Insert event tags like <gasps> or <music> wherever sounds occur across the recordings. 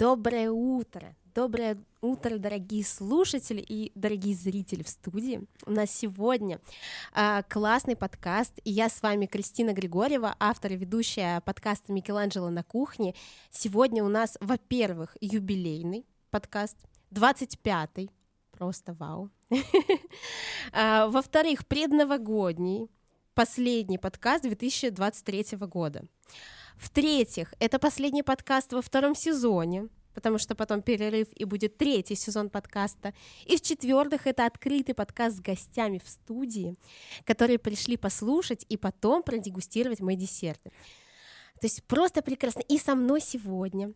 Доброе утро! Доброе утро, дорогие слушатели и дорогие зрители в студии. У нас сегодня э, классный подкаст, и я с вами Кристина Григорьева, автор и ведущая подкаста Микеланджело на кухне. Сегодня у нас, во-первых, юбилейный подкаст, 25-й, просто вау. <laughs> А, во-вторых, предновогодний, последний подкаст 2023 года. В-третьих, это последний подкаст во втором сезоне, потому что потом перерыв и будет третий сезон подкаста. И в-четвертых, это открытый подкаст с гостями в студии, которые пришли послушать и потом продегустировать мои десерты. То есть просто прекрасно. И со мной сегодня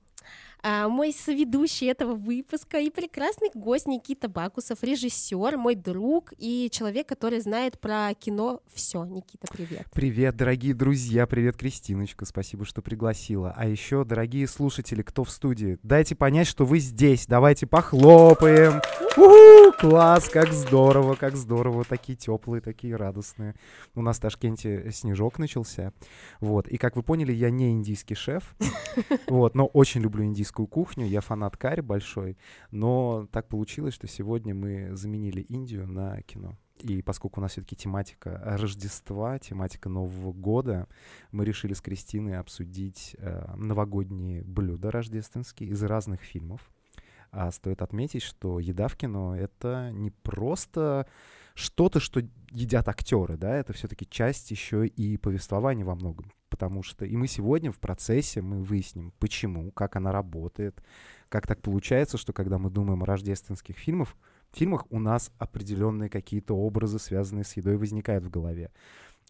мой соведущий этого выпуска и прекрасный гость Никита Бакусов, режиссер, мой друг и человек, который знает про кино все. Никита, привет. Привет, дорогие друзья, привет, Кристиночка, спасибо, что пригласила. А еще, дорогие слушатели, кто в студии, дайте понять, что вы здесь, давайте похлопаем. У-ху, класс, как здорово, как здорово, такие теплые, такие радостные. У нас в Ташкенте снежок начался, вот, и как вы поняли, я не индийский шеф, <laughs> вот, но очень люблю индийскую индийскую кухню. Я фанат карри большой, но так получилось, что сегодня мы заменили Индию на кино. И поскольку у нас все-таки тематика Рождества, тематика Нового года, мы решили с Кристиной обсудить э, новогодние блюда рождественские из разных фильмов. А стоит отметить, что еда в кино — это не просто что-то, что едят актеры, да, это все-таки часть еще и повествования во многом потому что и мы сегодня в процессе мы выясним, почему, как она работает, как так получается, что когда мы думаем о рождественских фильмах, фильмах у нас определенные какие-то образы, связанные с едой, возникают в голове.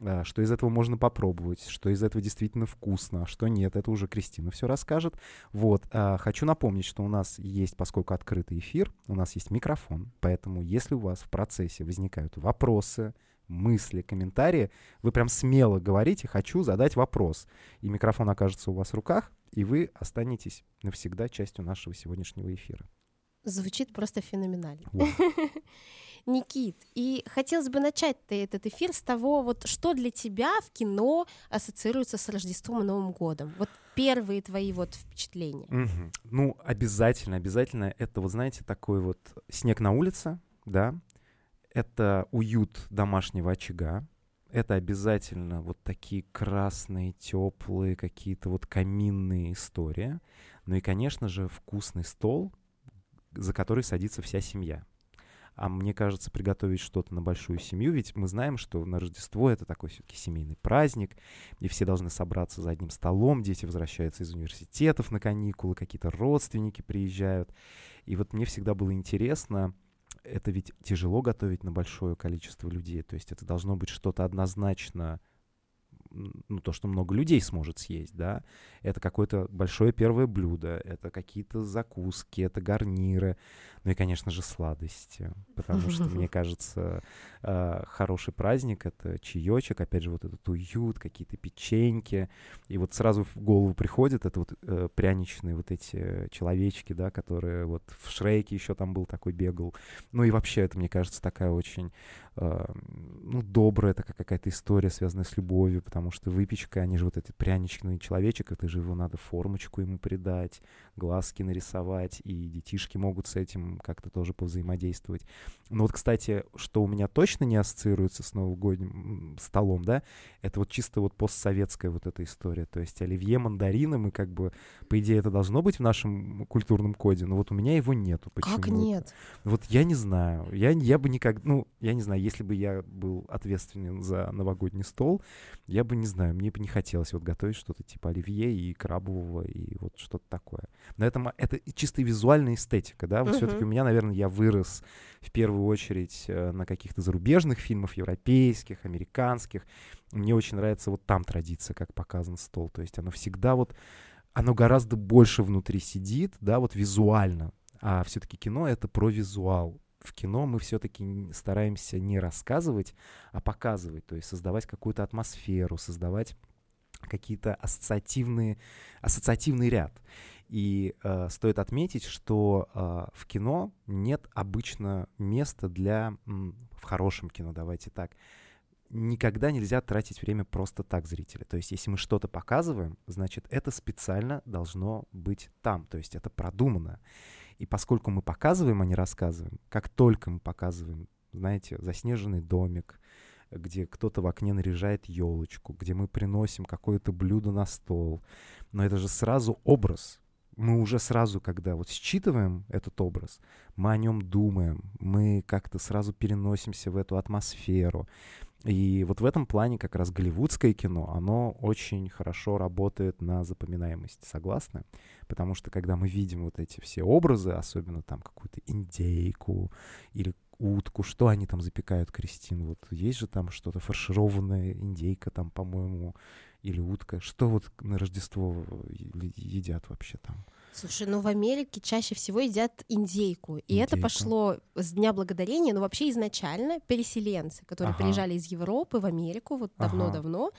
А, что из этого можно попробовать, что из этого действительно вкусно, а что нет, это уже Кристина все расскажет. Вот, а, хочу напомнить, что у нас есть, поскольку открытый эфир, у нас есть микрофон, поэтому если у вас в процессе возникают вопросы, мысли, комментарии, вы прям смело говорите «хочу задать вопрос», и микрофон окажется у вас в руках, и вы останетесь навсегда частью нашего сегодняшнего эфира. Звучит просто феноменально. <laughs> Никит, и хотелось бы начать этот эфир с того, вот что для тебя в кино ассоциируется с Рождеством и Новым годом. Вот первые твои вот впечатления. Угу. Ну, обязательно, обязательно. Это, вот знаете, такой вот снег на улице, да, это уют домашнего очага. Это обязательно вот такие красные, теплые, какие-то вот каминные истории. Ну и, конечно же, вкусный стол, за который садится вся семья. А мне кажется, приготовить что-то на большую семью, ведь мы знаем, что на Рождество это такой все-таки семейный праздник, и все должны собраться за одним столом, дети возвращаются из университетов на каникулы, какие-то родственники приезжают. И вот мне всегда было интересно, это ведь тяжело готовить на большое количество людей. То есть это должно быть что-то однозначно, ну, то, что много людей сможет съесть, да. Это какое-то большое первое блюдо, это какие-то закуски, это гарниры. Ну и, конечно же, сладости, потому что, мне <laughs> кажется, а, хороший праздник — это чаечек, опять же, вот этот уют, какие-то печеньки. И вот сразу в голову приходят это вот э, пряничные вот эти человечки, да, которые вот в Шрейке еще там был такой бегал. Ну и вообще это, мне кажется, такая очень, а, ну, добрая такая какая-то история, связанная с любовью, потому что выпечка, они же вот эти пряничные человечек, это же его надо формочку ему придать, глазки нарисовать, и детишки могут с этим как-то тоже повзаимодействовать. Но вот, кстати, что у меня точно не ассоциируется с новогодним столом, да, это вот чисто вот постсоветская вот эта история. То есть оливье, мандарины, мы как бы, по идее, это должно быть в нашем культурном коде, но вот у меня его нету. Почему? Как нет? Вот я не знаю. Я, я бы никак, ну, я не знаю, если бы я был ответственен за новогодний стол, я бы, не знаю, мне бы не хотелось вот готовить что-то типа оливье и крабового и вот что-то такое. Но это, это чисто визуальная эстетика, да, вот uh-huh. все-таки у меня, наверное, я вырос в первую очередь э, на каких-то зарубежных фильмах, европейских, американских. Мне очень нравится вот там традиция, как показан стол. То есть оно всегда вот, оно гораздо больше внутри сидит, да, вот визуально. А все-таки кино — это про визуал. В кино мы все-таки стараемся не рассказывать, а показывать, то есть создавать какую-то атмосферу, создавать какие-то ассоциативные, ассоциативный ряд. И э, стоит отметить, что э, в кино нет обычно места для, в хорошем кино, давайте так, никогда нельзя тратить время просто так зрителя. То есть, если мы что-то показываем, значит, это специально должно быть там. То есть, это продумано. И поскольку мы показываем, а не рассказываем, как только мы показываем, знаете, заснеженный домик, где кто-то в окне наряжает елочку, где мы приносим какое-то блюдо на стол, но это же сразу образ. Мы уже сразу, когда вот считываем этот образ, мы о нем думаем, мы как-то сразу переносимся в эту атмосферу. И вот в этом плане как раз голливудское кино, оно очень хорошо работает на запоминаемость, согласны? Потому что когда мы видим вот эти все образы, особенно там какую-то индейку или утку, что они там запекают, Кристин? Вот есть же там что-то фаршированное, индейка там, по-моему, или утка. Что вот на Рождество едят вообще там? Слушай, ну в Америке чаще всего едят индейку. И индейку. это пошло с Дня Благодарения, но вообще изначально переселенцы, которые ага. приезжали из Европы в Америку вот давно-давно, ага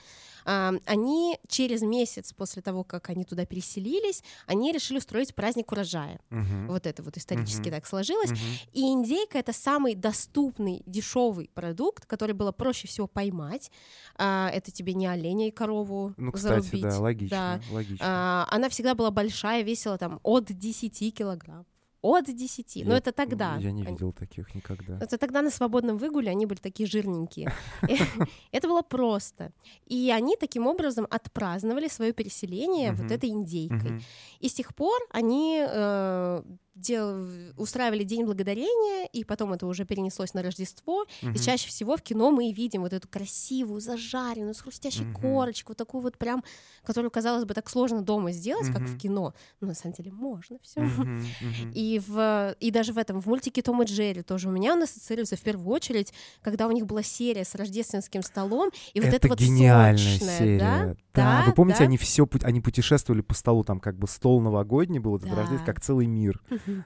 они через месяц после того, как они туда переселились, они решили устроить праздник урожая. Uh-huh. Вот это вот исторически uh-huh. так сложилось. Uh-huh. И индейка это самый доступный, дешевый продукт, который было проще всего поймать. А, это тебе не оленя и корову ну, кстати, зарубить. да, логично. Да. логично. А, она всегда была большая, весила там от 10 килограмм от 10. Но это тогда. Я не видел таких никогда. Это тогда на свободном выгуле они были такие жирненькие. <laughs> Это было просто. И они таким образом отпраздновали свое переселение вот этой индейкой. И с тех пор они э, дел... устраивали День Благодарения, и потом это уже перенеслось на Рождество. Uh-huh. И чаще всего в кино мы и видим вот эту красивую, зажаренную, с хрустящей uh-huh. корочкой, вот такую вот прям, которую, казалось бы, так сложно дома сделать, uh-huh. как в кино. Но на самом деле можно все. Uh-huh. <laughs> И, в... и даже в этом, в мультике Том и Джерри тоже у меня он ассоциируется в первую очередь, когда у них была серия с рождественским столом, и вот это, это вот гениальная сочное, серия. да? Да, вы помните, да? они все, они путешествовали по столу, там как бы стол новогодний был, это да. как целый мир.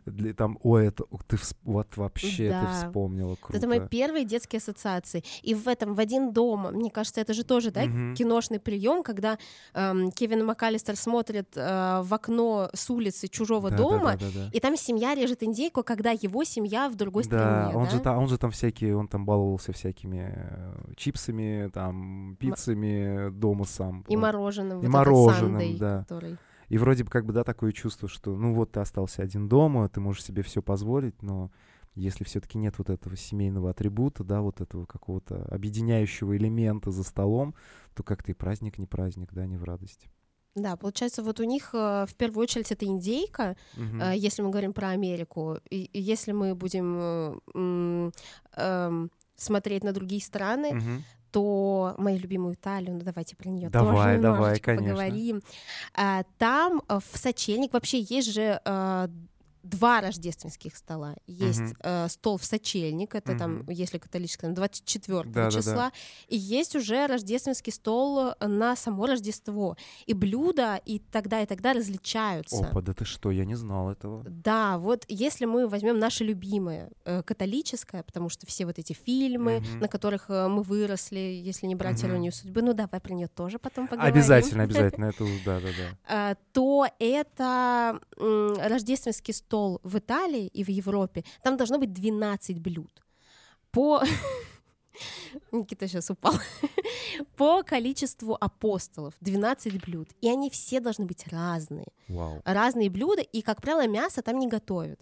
Для, там, о, это, ты вот вообще да. ты вспомнила, круто. Это мои первые детские ассоциации. И в этом, в один дом, мне кажется, это же тоже, да, угу. киношный прием, когда эм, Кевин МакАлистер смотрит э, в окно с улицы чужого да, дома, да, да, да, да. и там семья режет индейку, когда его семья в другой да, стране. Он да, же, он же там всякие, он там баловался всякими э, чипсами, там, пиццами М- дома сам. И мороженым. И вот мороженым, Sunday, да. Который... И вроде бы как бы, да, такое чувство, что, ну вот ты остался один дома, ты можешь себе все позволить, но если все-таки нет вот этого семейного атрибута, да, вот этого какого-то объединяющего элемента за столом, то как-то и праздник не праздник, да, не в радости. Да, получается, вот у них э, в первую очередь это индейка, угу. если мы говорим про Америку. И, если мы будем э, э, смотреть на другие страны, угу то мою любимую Италию, ну давайте про нее давай, тоже давай, конечно. поговорим. А, там э, в сочельник вообще есть же а, два рождественских стола. Есть угу. э, стол в сочельник, это угу. там, если католический, 24 да, числа, да, да. и есть уже рождественский стол на само Рождество. И блюда и тогда и тогда различаются. Опа, да ты что, я не знал этого. Да, вот если мы возьмем наше любимое э, католическое, потому что все вот эти фильмы, угу. на которых э, мы выросли, если не брать угу. иронию судьбы, ну давай про нее тоже потом поговорим. Обязательно, обязательно, <laughs> это да, да, да. То это рождественский стол стол в Италии и в Европе, там должно быть 12 блюд. По... <laughs> Никита сейчас упал. <laughs> По количеству апостолов 12 блюд. И они все должны быть разные. Wow. Разные блюда. И, как правило, мясо там не готовят.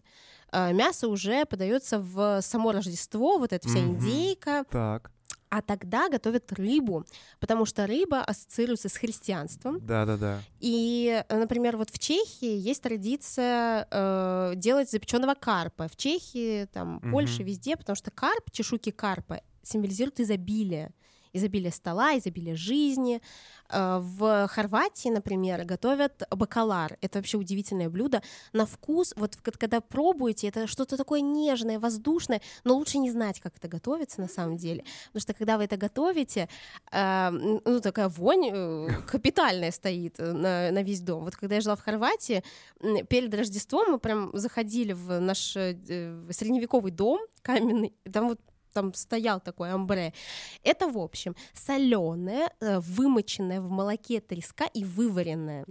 А, мясо уже подается в само Рождество, вот эта вся mm-hmm. индейка. Так а тогда готовят рыбу, потому что рыба ассоциируется с христианством. Да, да, да. И, например, вот в Чехии есть традиция э, делать запеченного карпа. В Чехии, там, угу. Польше, везде, потому что карп, чешуки карпа символизируют изобилие изобилие стола, изобилие жизни. Э, в Хорватии, например, готовят бакалар. Это вообще удивительное блюдо. На вкус, вот когда пробуете, это что-то такое нежное, воздушное, но лучше не знать, как это готовится на самом деле. Потому что когда вы это готовите, э, ну такая вонь э, <laughs> капитальная стоит на, на весь дом. Вот когда я жила в Хорватии, перед Рождеством мы прям заходили в наш средневековый дом каменный, там вот там стоял такой амбре. Это, в общем, соленая, э, вымоченная в молоке треска и вываренная.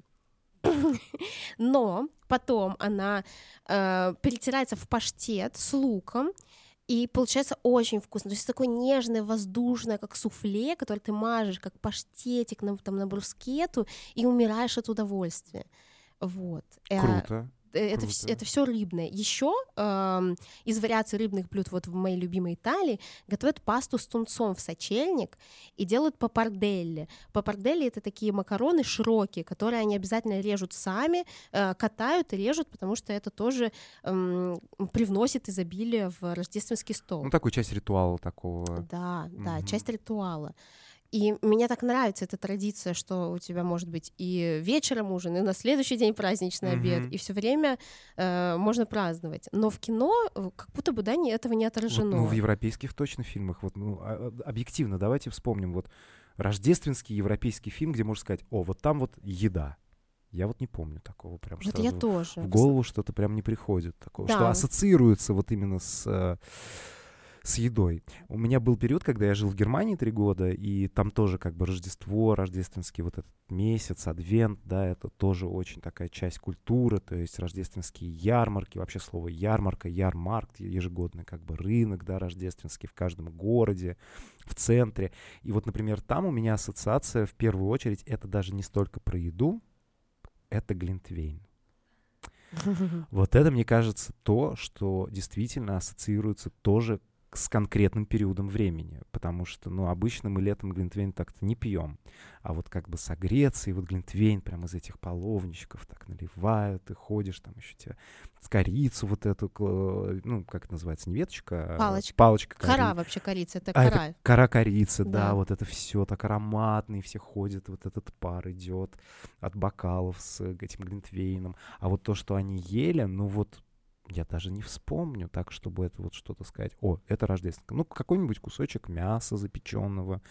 <laughs> Но потом она э, перетирается в паштет с луком, И получается очень вкусно. То есть такое нежное, воздушное, как суфле, которое ты мажешь, как паштетик на, там, на брускету, и умираешь от удовольствия. Вот. Э, Круто. Э, это, вс- это все рыбное. Еще э, из вариаций рыбных блюд вот в моей любимой Италии готовят пасту с тунцом в сочельник и делают папарделли. Папарделли — это такие макароны широкие, которые они обязательно режут сами, э, катают и режут, потому что это тоже э, привносит изобилие в рождественский стол. Ну, такую часть ритуала такого. Да, да, mm-hmm. часть ритуала. И мне так нравится эта традиция, что у тебя может быть и вечером ужин, и на следующий день праздничный mm-hmm. обед, и все время э, можно праздновать. Но в кино э, как будто бы да, не, этого не отражено. Вот, ну, в европейских точно фильмах, вот, ну, а, а, объективно, давайте вспомним, вот рождественский европейский фильм, где можно сказать, о, вот там вот еда. Я вот не помню такого прям. Вот я тоже. В голову что-то прям не приходит такого, да. что ассоциируется вот именно с э, с едой. У меня был период, когда я жил в Германии три года, и там тоже как бы Рождество, рождественский вот этот месяц, адвент, да, это тоже очень такая часть культуры, то есть рождественские ярмарки, вообще слово ярмарка, ярмарк, ежегодный как бы рынок, да, рождественский в каждом городе, в центре. И вот, например, там у меня ассоциация в первую очередь, это даже не столько про еду, это глинтвейн. <laughs> Вот это, мне кажется, то, что действительно ассоциируется тоже с конкретным периодом времени, потому что, ну, обычно мы летом глинтвейн так-то не пьем, а вот как бы согреться, и вот глинтвейн прямо из этих половничков так наливают, ты ходишь, там еще тебе корицу вот эту, ну, как это называется, не веточка, а палочка. Палочка. Кора вообще корица, это кора. А, это кора корицы, да. да, вот это все так ароматно, и все ходят, вот этот пар идет от бокалов с этим глинтвейном. А вот то, что они ели, ну вот я даже не вспомню так, чтобы это вот что-то сказать. О, это рождественское. Ну, какой-нибудь кусочек мяса запеченного.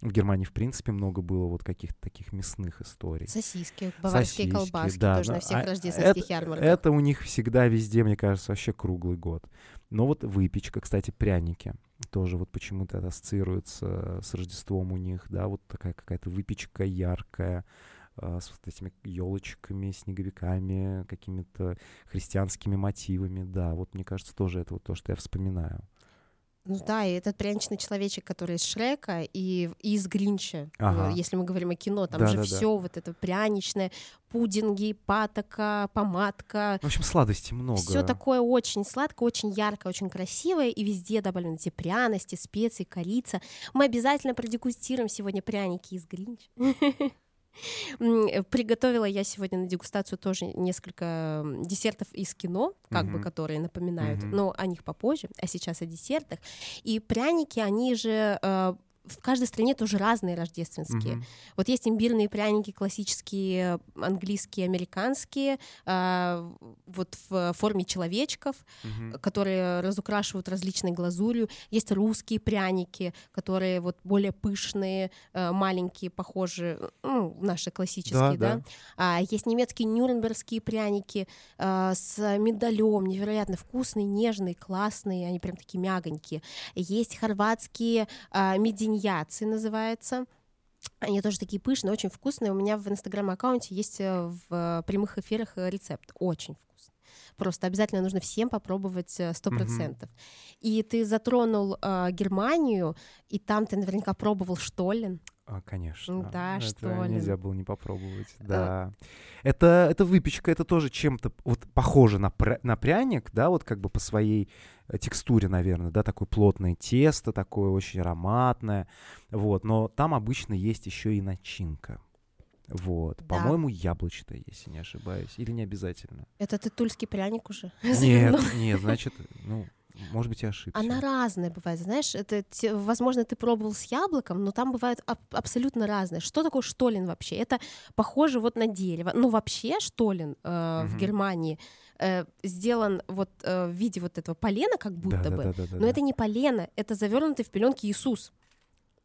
В Германии, в принципе, много было вот каких-то таких мясных историй. Сосиски, баварские Сосиски, колбаски да, тоже да. на всех а, рождественских это, ярмарках. Это у них всегда везде, мне кажется, вообще круглый год. Но вот выпечка, кстати, пряники тоже вот почему-то ассоциируется с Рождеством у них, да, вот такая какая-то выпечка яркая, с вот этими елочками, снеговиками, какими-то христианскими мотивами. Да, вот мне кажется, тоже это вот то, что я вспоминаю. Ну да, и этот пряничный человечек, который из Шрека и, и из Гринча, ага. если мы говорим о кино, там да, же да, все да. вот это пряничное, пудинги, патока, помадка. В общем, сладости много. Все такое очень сладкое, очень яркое, очень красивое, и везде добавлены эти пряности, специи, корица. Мы обязательно продегустируем сегодня пряники из Гринча. <laughs> <laughs> Приготовила я сегодня на дегустацию тоже несколько десертов из кино, как бы, которые напоминают, но о них попозже, а сейчас о десертах. И пряники, они же э, в каждой стране тоже разные рождественские. Mm-hmm. Вот есть имбирные пряники классические, английские, американские, э, вот в форме человечков, mm-hmm. которые разукрашивают различной глазурью. Есть русские пряники, которые вот более пышные, э, маленькие, похожие, ну, наши классические, да. да? да. А, есть немецкие нюрнбергские пряники э, с миндалем, невероятно вкусные, нежные, классные, они прям такие мягонькие. Есть хорватские э, медини иньяций называется. Они тоже такие пышные, очень вкусные. У меня в инстаграм-аккаунте есть э, в прямых эфирах э, рецепт. Очень вкусный. Просто обязательно нужно всем попробовать э, сто процентов. Mm-hmm. И ты затронул э, Германию, и там ты наверняка пробовал Штоллен. А, конечно. Да, это что ли. нельзя было не попробовать. Да. Это, это выпечка, это тоже чем-то вот похоже на, пря- на пряник, да, вот как бы по своей э, текстуре, наверное, да, такое плотное тесто, такое очень ароматное, вот, но там обычно есть еще и начинка. Вот, да. по-моему, яблочная, если не ошибаюсь, или не обязательно. Это ты тульский пряник уже? <laughs> Нет, нет, значит, ну, может быть, я ошибся. Она разная бывает, знаешь, это, возможно, ты пробовал с яблоком, но там бывает аб- абсолютно разное. Что такое штолен вообще? Это похоже вот на дерево. Но вообще штолен э, угу. в Германии э, сделан вот э, в виде вот этого полена, как будто да, бы. Да, да, да, но да. это не полено, это завернутый в пеленки Иисус.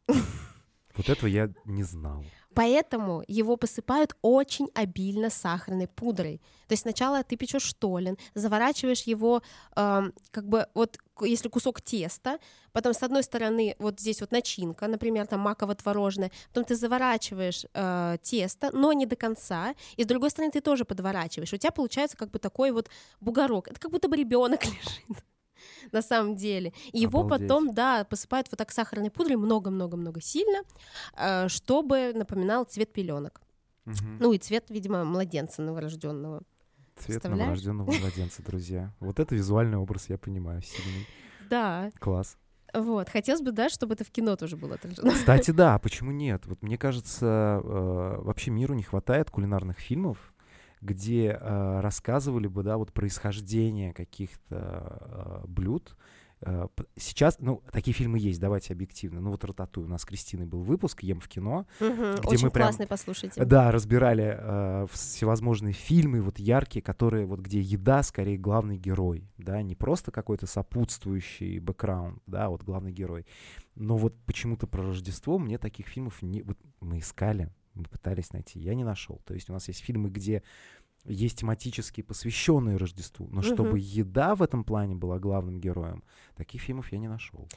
Вот этого я не знал. Поэтому его посыпают очень обильно сахарной пудрой. То есть сначала ты печешь штолен, заворачиваешь его, э, как бы вот если кусок теста, потом с одной стороны вот здесь вот начинка, например, там маково-творожная, потом ты заворачиваешь э, тесто, но не до конца, и с другой стороны ты тоже подворачиваешь. У тебя получается как бы такой вот бугорок. Это как будто бы ребенок <laughs> лежит. на самом деле. И его Обалдеть. потом, да, посыпают вот так сахарной пудрой много-много-много сильно, э, чтобы напоминал цвет пеленок. Мгм. Ну и цвет, видимо, младенца новорожденного. Цвет новорожденного младенца, друзья. Вот это визуальный образ, я понимаю, сильный. Да, Класс. вот. Хотелось бы, да, чтобы это в кино тоже было отражено. Кстати, <laughs> да, почему нет? Вот мне кажется, э, вообще миру не хватает кулинарных фильмов, где э, рассказывали бы, да, вот происхождение каких-то э, блюд. Э, Сейчас, ну, такие фильмы есть, давайте объективно. Ну, вот «Рататуй» у нас с Кристиной был выпуск «Ем в кино». Мгм, Где Очень мы прям- классный, послушайте. Да, разбирали э, всевозможные фильмы, вот яркие, которые, вот где еда скорее главный герой, да, не просто какой-то сопутствующий бэкграунд, да, вот главный герой. Но вот почему-то про Рождество мне таких фильмов не... Вот мы искали, мы пытались найти, я не нашел. То есть у нас есть фильмы, где есть тематически посвященные Рождеству, но Мгм. чтобы еда в этом плане была главным героем, таких фильмов я не нашел.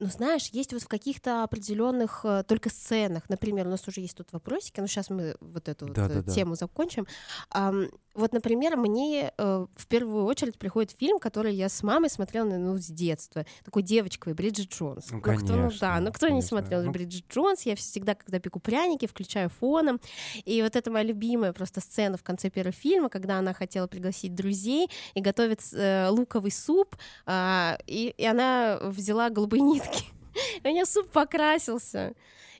Ну, знаешь, есть вот в каких-то определенных э, только сценах, например, у нас уже есть тут вопросики, но сейчас мы вот эту вот, э, Да-да-да. тему закончим. Ам, вот, например, мне э, в первую очередь приходит фильм, который я с мамой смотрела ну, с детства, такой девочкой, Бриджит Джонс. Ну, кто, ну да, конечно, ну кто не конечно. смотрел Ну, Бриджит Джонс, я всегда, когда пеку пряники, включаю фоном, и вот это моя любимая просто сцена в конце первого фильма, когда она хотела пригласить друзей и готовит э, луковый суп, а, и, и она взяла голубые нитки. <laughs> У нее суп покрасился.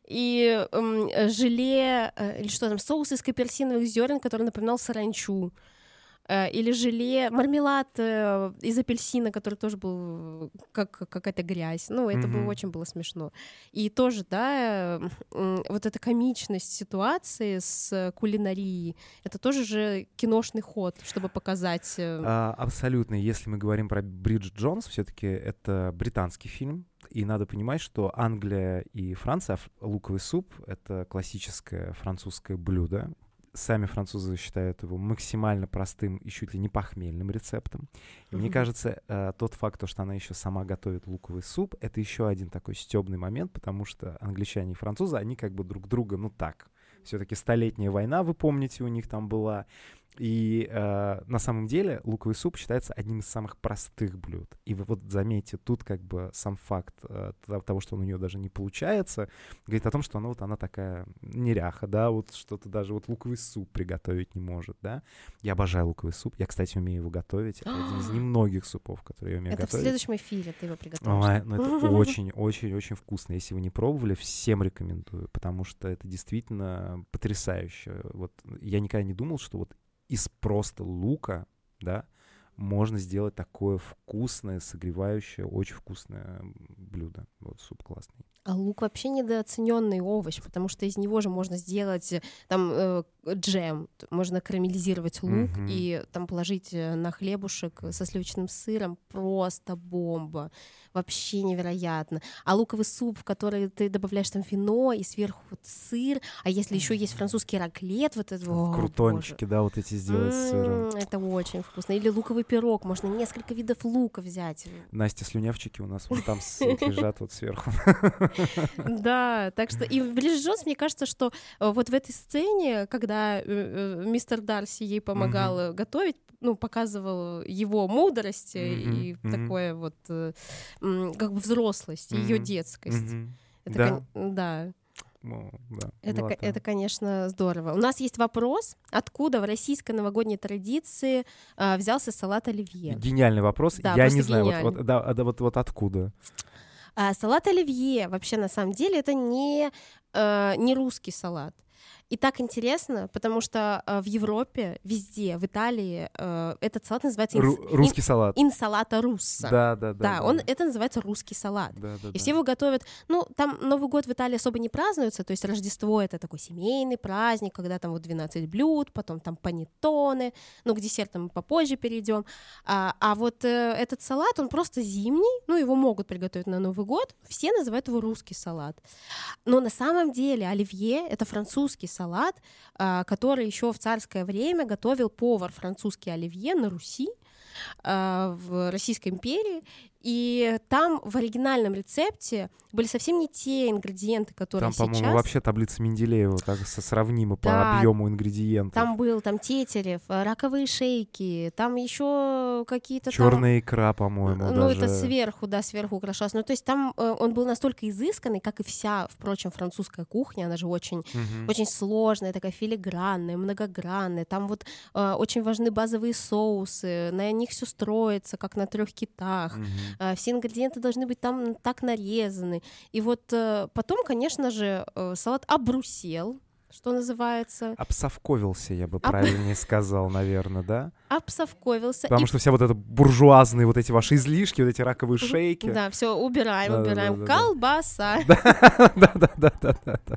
И м, желе, э, или что там, соус из каперсиновых зерен, который напоминал саранчу. Э, Или желе, мармелад э, из апельсина, который тоже был как какая-то грязь. Ну, это было Мгм. очень было смешно. И тоже, да, вот эта комичность ситуации с кулинарией, это тоже же киношный ход, чтобы показать. э, А, абсолютно. Если мы говорим про Бриджит Джонс, все-таки это британский фильм. И надо понимать, что Англия и Франция, луковый суп — это классическое французское блюдо. Сами французы считают его максимально простым и чуть ли не похмельным рецептом. И мне кажется, э, тот факт, то, что она еще сама готовит луковый суп, это еще один такой стебный момент, потому что англичане и французы, они как бы друг друга, ну так, все-таки столетняя война, вы помните, у них там была. И э, на самом деле луковый суп считается одним из самых простых блюд. И вы вот заметьте, тут как бы сам факт э, то- того, что он у нее даже не получается, говорит о том, что она вот она такая неряха, да, вот что-то даже вот луковый суп приготовить не может, да. Я обожаю луковый суп. Я, кстати, умею его готовить. Это один из <gasps> немногих супов, которые я умею Это в готовить. следующем эфире ты его приготовишь. Ой, ну это <laughs> очень, очень, очень вкусно. Если вы не пробовали, всем рекомендую, потому что это действительно потрясающе. Вот я никогда не думал, что вот из просто лука, да, можно сделать такое вкусное, согревающее, очень вкусное блюдо. Вот суп классный. А лук вообще недооцененный овощ, потому что из него же можно сделать э, там э, джем, можно карамелизировать лук Мгм. и там положить э, на хлебушек со сливочным сыром, просто бомба, вообще невероятно. А луковый суп, в который ты добавляешь там вино и сверху вот сыр, а если еще есть французский раклет, вот это, о, Крутончики, да, вот эти боже. сделать с сыром. Это очень вкусно. Или луковый пирог, можно несколько видов лука взять. Настя, слюнявчики у нас вот там вот <laughs> лежат вот сверху. <laughs> <laughs> Да, так что и Бриджит Джонс, мне кажется, что э, вот в этой сцене, когда э, э, мистер Дарси ей помогал готовить, ну, показывал его мудрость и такое вот как бы взрослость, ее детскость. Это, Да. Ну, да, это, милота. это, конечно, здорово. У нас есть вопрос, откуда в российской новогодней традиции э, взялся салат оливье? Гениальный вопрос. Да, Я не знаю, вот, гениальный. вот, да, а, да, вот, вот откуда. А, салат оливье вообще на самом деле это не, э, не русский салат. И так интересно, потому что э, в Европе, везде, в Италии э, этот салат называется инс- Ру- русский салат. ин- инсалата русса. Да, да, да. Да, он, это называется русский салат. Да, да, И да. все его готовят. Ну, там Новый год в Италии особо не празднуется, то есть Рождество — это такой семейный праздник, когда там вот 12 блюд, потом там панеттоны, ну, к десертам мы попозже перейдем. А, а вот э, этот салат, он просто зимний, ну, его могут приготовить на Новый год, все называют его русский салат. Но на самом деле оливье — это французский салат, а, который еще в царское время готовил повар французский оливье на Руси, а, в Российской империи. И там в оригинальном рецепте были совсем не те ингредиенты, которые Там, сейчас. по-моему, вообще таблица Менделеева так со- сравнима по Да, объему ингредиентов. Там был там тетерев, э, раковые шейки, там еще какие-то там- Черная икра, по-моему, Ну, даже. это сверху, да, сверху украшалось. Ну, то есть там э, он был настолько изысканный, как и вся, впрочем, французская кухня, она же очень, Мгм. очень сложная, такая филигранная, многогранная. Там вот э, очень важны базовые соусы, на них все строится, как на трех китах. Мгм. Э, Все ингредиенты должны быть там так нарезаны. И вот э, потом, конечно же, э, салат обрусел, что называется, Обсовковился, я бы Об- правильнее сказал, наверное, да? Обсовковился. Потому и что вся вот эта буржуазные вот эти ваши излишки, вот эти раковые шейки. Да, все, убираем, Да-да-да-да-да. убираем. Колбаса. <laughs> Да-да-да-да-да.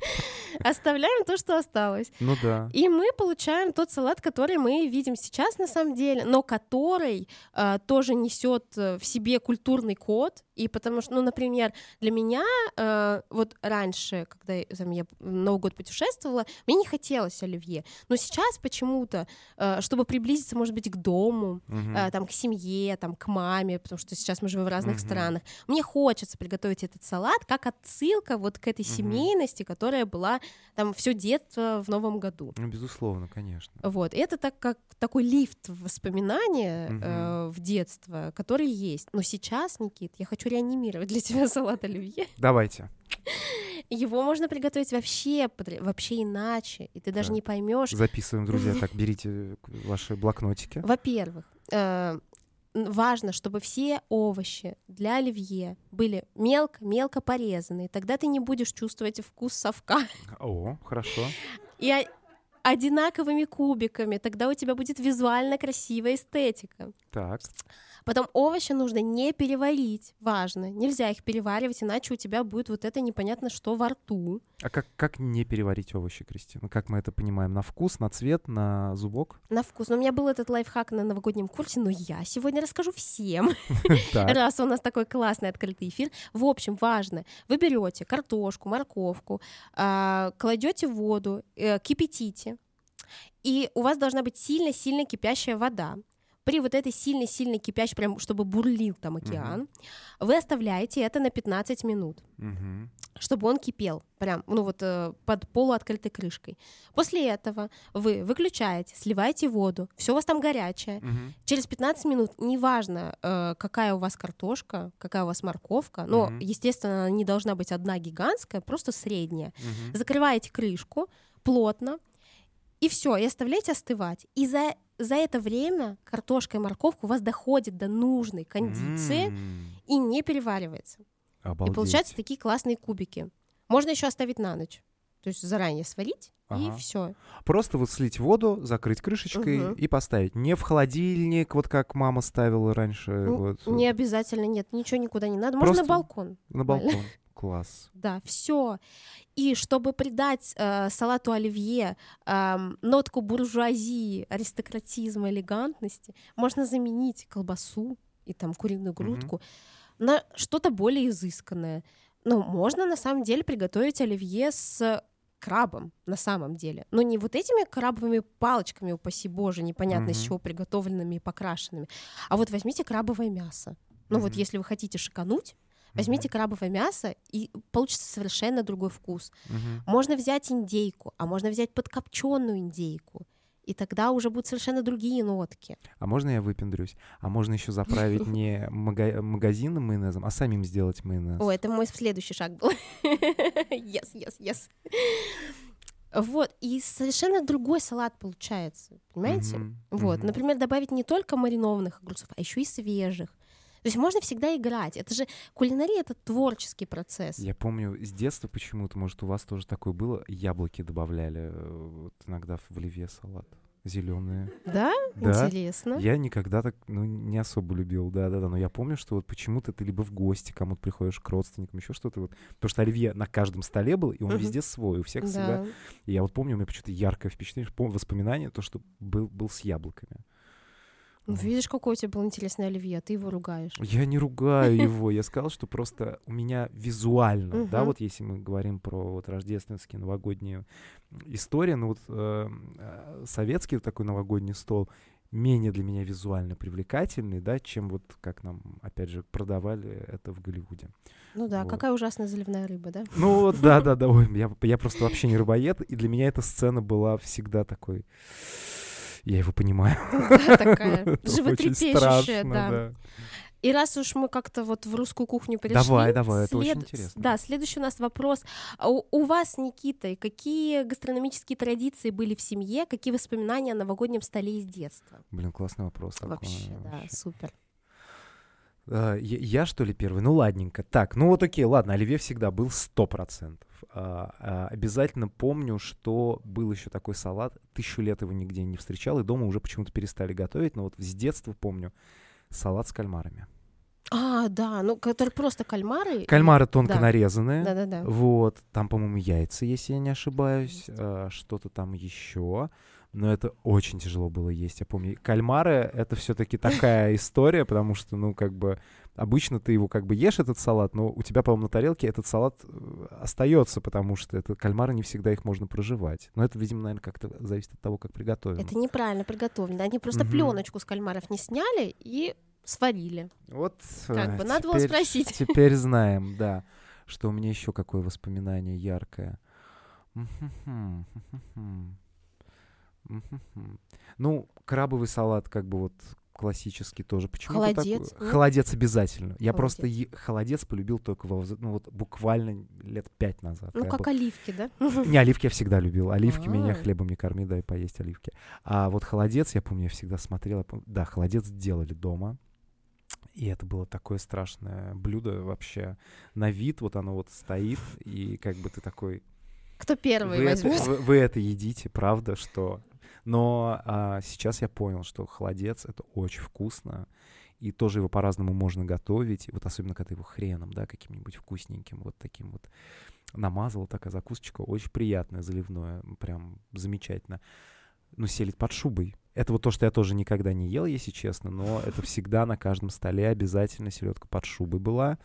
Оставляем то, что осталось. Ну да. И мы получаем тот салат, который мы видим сейчас на самом деле, но который э, тоже несет э, в себе культурный код. И потому что, ну, например, для меня э, вот раньше, когда там, я Новый год путешествовала, мне не хотелось оливье. Но сейчас почему-то, э, чтобы приблизиться, может быть, к дому, Мгм. э, там, к семье, там, к маме, потому что сейчас мы живем в разных Мгм. странах. Мне хочется приготовить этот салат как отсылка вот к этой Мгм. семейности, которая была там все детство в Новом году. Ну, безусловно, конечно. Вот, это так как такой лифт в воспоминания Мгм. э, в детство, который есть. Но сейчас, Никит, я хочу реанимировать для тебя <laughs> салат оливье. Давайте. Его можно приготовить вообще, вообще иначе, и ты даже Так. не поймешь. Записываем, друзья. <laughs> Так, берите ваши блокнотики. Во-первых, э, важно, чтобы все овощи для оливье были мелко-мелко порезаны. Тогда ты не будешь чувствовать вкус совка. <laughs> О, хорошо. И одинаковыми кубиками. Тогда у тебя будет визуально красивая эстетика. Так. Потом овощи нужно не переварить. Важно. Нельзя их переваривать, иначе у тебя будет вот это непонятно что во рту. А как, как не переварить овощи, Кристина? Как мы это понимаем? На вкус, на цвет, на зубок? На вкус. Но у меня был этот лайфхак на новогоднем курсе, но я сегодня расскажу всем. <laughs> Раз у нас такой классный открытый эфир. В общем, важно, вы берете картошку, морковку, а, кладете воду, э, кипятите, и у вас должна быть сильно-сильно кипящая вода. При вот этой сильно-сильно кипящей, прям чтобы бурлил там океан, вы оставляете это на 15 минут Мгм. чтобы он кипел, прям, ну вот э, под полуоткрытой крышкой. После этого вы выключаете, сливаете воду, все у вас там горячее. Мгм. Через 15 минут, неважно, э, какая у вас картошка, какая у вас морковка, но, Мгм. естественно, она не должна быть одна гигантская, просто средняя. Мгм. Закрываете крышку плотно, и все, и оставляете остывать. И за, за это время картошка и морковка у вас доходит до нужной кондиции М, и не переваривается. И Обалдеть. получаются такие классные кубики. Можно еще оставить на ночь. То есть заранее сварить, и Ага. все. Просто вот слить воду, закрыть крышечкой Мгм. и поставить. Не в холодильник, вот как мама ставила раньше. вот, Ну, Не обязательно, нет, ничего никуда не надо. Можно Просто на балкон. на балкон. Класс. Да, все. И чтобы придать э, салату оливье эм, нотку буржуазии, аристократизма, элегантности, можно заменить колбасу и там куриную грудку на что-то более изысканное. Но можно на самом деле приготовить оливье с крабом на самом деле. Но не вот этими крабовыми палочками, упаси боже, непонятно из Мгм. чего приготовленными и покрашенными. А вот возьмите крабовое мясо. Ну вот Мгм. если вы хотите шикануть, Возьмите крабовое мясо, и получится совершенно другой вкус. Мгм. Можно взять индейку, а можно взять подкопченную индейку. И тогда уже будут совершенно другие нотки. А можно я выпендрюсь? А можно еще заправить не мага- магазинным майонезом, а самим сделать майонез? О, это мой следующий шаг был. <laughs> Yes, yes, yes. Вот, и совершенно другой салат получается, понимаете? Мгм, Вот, мгм. например, добавить не только маринованных огурцов, а еще и свежих. То есть можно всегда играть. Это же кулинария, это творческий процесс. Я помню с детства почему-то, может, у вас тоже такое было, яблоки добавляли э, вот иногда в оливье салат. Зеленые. Да? Да. Интересно. Я никогда так, ну, не особо любил, да-да-да, но я помню, что вот почему-то ты либо в гости кому-то приходишь, к родственникам, еще что-то вот. Потому что оливье на каждом столе был, и он Мгм. везде свой, у всех всегда. Да. И я вот помню, у меня почему-то яркое впечатление, пом- воспоминание, то, что был, был с яблоками. Ну, видишь, какой у тебя был интересный оливье, а ты его ругаешь. Я не ругаю <laughs> его, я сказал, что просто у меня визуально, да, вот если мы говорим про вот рождественские новогодние истории, ну вот э, э, советский такой новогодний стол, менее для меня визуально привлекательный, да, чем вот как нам, опять же, продавали это в Голливуде. Ну да, Вот. какая ужасная заливная рыба, да? Ну да, да, да, <laughs> ой, я, я просто вообще не рыбоед, и для меня эта сцена была всегда такой... Я его понимаю. Да, такая <laughs> животрепещущая, да. И раз уж мы как-то вот в русскую кухню перешли... Давай, давай, это очень след- интересно. Да, следующий у нас вопрос. А У, у вас, Никита, какие гастрономические традиции были в семье? Какие воспоминания о новогоднем столе из детства? Блин, классный вопрос. такой, Вообще, да, вообще. супер. А, я, я, что ли, первый? Ну, ладненько. Так, ну вот окей, ладно, оливье всегда был 100%. А, а, обязательно помню, что был еще такой салат. Тысячу лет его нигде не встречал, и дома уже почему-то перестали готовить. Но вот с детства помню салат с кальмарами. А, да, ну, которые просто кальмары. Кальмары тонко да. нарезанные. Да-да-да. Вот, там, по-моему, яйца, если я не ошибаюсь, а, что-то там еще. Но это очень тяжело было есть, я помню. Кальмары — это все-таки такая <laughs> история, потому что, ну, как бы, обычно ты его как бы ешь, этот салат, но у тебя, по-моему, на тарелке этот салат э, остается, потому что это кальмары не всегда их можно проживать. Но это, видимо, наверное, как-то зависит от того, как приготовлено. Это неправильно приготовлено. Они просто Мгм. пленочку с кальмаров не сняли и сварили. Вот Как бы, надо было спросить. <laughs> Теперь знаем, да. Что у меня еще какое воспоминание яркое. Ну, крабовый салат, как бы вот классический тоже. Почему Холодец, нет? Холодец обязательно. Я Холодец. просто е- холодец полюбил только во ну, вот буквально лет пять назад. Ну, Я как был- оливки, да? <laughs> Не, оливки я всегда любил. Оливки меня А. хлебом не корми, дай поесть оливки. А вот холодец, я помню, я всегда смотрел. я пом- Да, холодец делали дома. И это было такое страшное блюдо вообще. На вид вот оно вот стоит, и как бы ты такой... Кто первый Вы это, возьмет? вы, вы это едите, правда, что... Но а, сейчас я понял, что холодец — это очень вкусно. И тоже его по-разному можно готовить. Вот особенно, когда его хреном, да, каким-нибудь вкусненьким, вот таким вот намазал, такая закусочка очень приятная, заливное, прям замечательно. Ну, селить под шубой. Это вот то, что я тоже никогда не ел, если честно, но это всегда на каждом столе обязательно селедка под шубой была.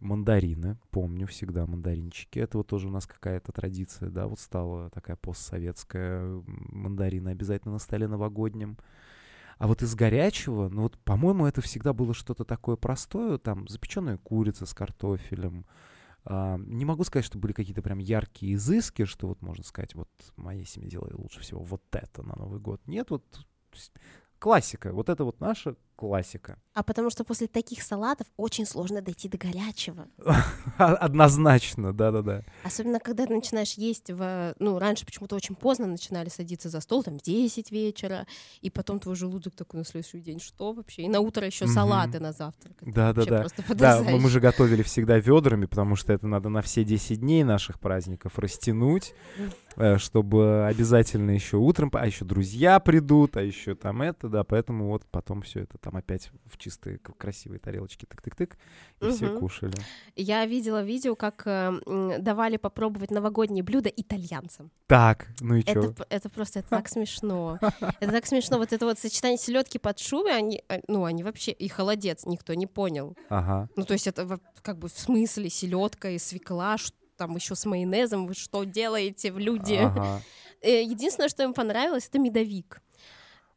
Мандарины, помню всегда мандаринчики. Это вот тоже у нас какая-то традиция, да, вот стала такая постсоветская. м, Мандарины обязательно на столе новогоднем. А вот из горячего, ну вот, по-моему, это всегда было что-то такое простое, там, запеченная курица с картофелем. А, не могу сказать, что были какие-то прям яркие изыски, что вот можно сказать, вот моя семья делает лучше всего вот это на Новый год. Нет, вот классика, вот это вот наша классика. А потому что после таких салатов очень сложно дойти до горячего. <laughs> Однозначно, да-да-да. Особенно, когда ты начинаешь есть в... Ну, раньше почему-то очень поздно начинали садиться за стол, там, в 10 вечера, и потом твой желудок такой на следующий день, что вообще? И на утро еще салаты на завтрак. Это Да, мы же готовили всегда ведрами, потому что это надо на все 10 дней наших праздников растянуть, э, чтобы обязательно еще утром, а еще друзья придут, а еще там это, да, поэтому вот потом все это там опять в чистые красивые тарелочки тык-тык-тык, и все Мгм. кушали. Я видела видео, как э, давали попробовать новогодние блюда итальянцам. Так, ну и Это, что? п- это просто это <laughs> так смешно. Это так смешно. Вот это вот сочетание селедки под шубой, они, э, ну, они вообще и холодец никто не понял. Ага. Ну, то есть это как бы в смысле селедка и свекла, там еще с майонезом, вы что делаете, люди? ага. Э, Единственное, что им понравилось, это медовик.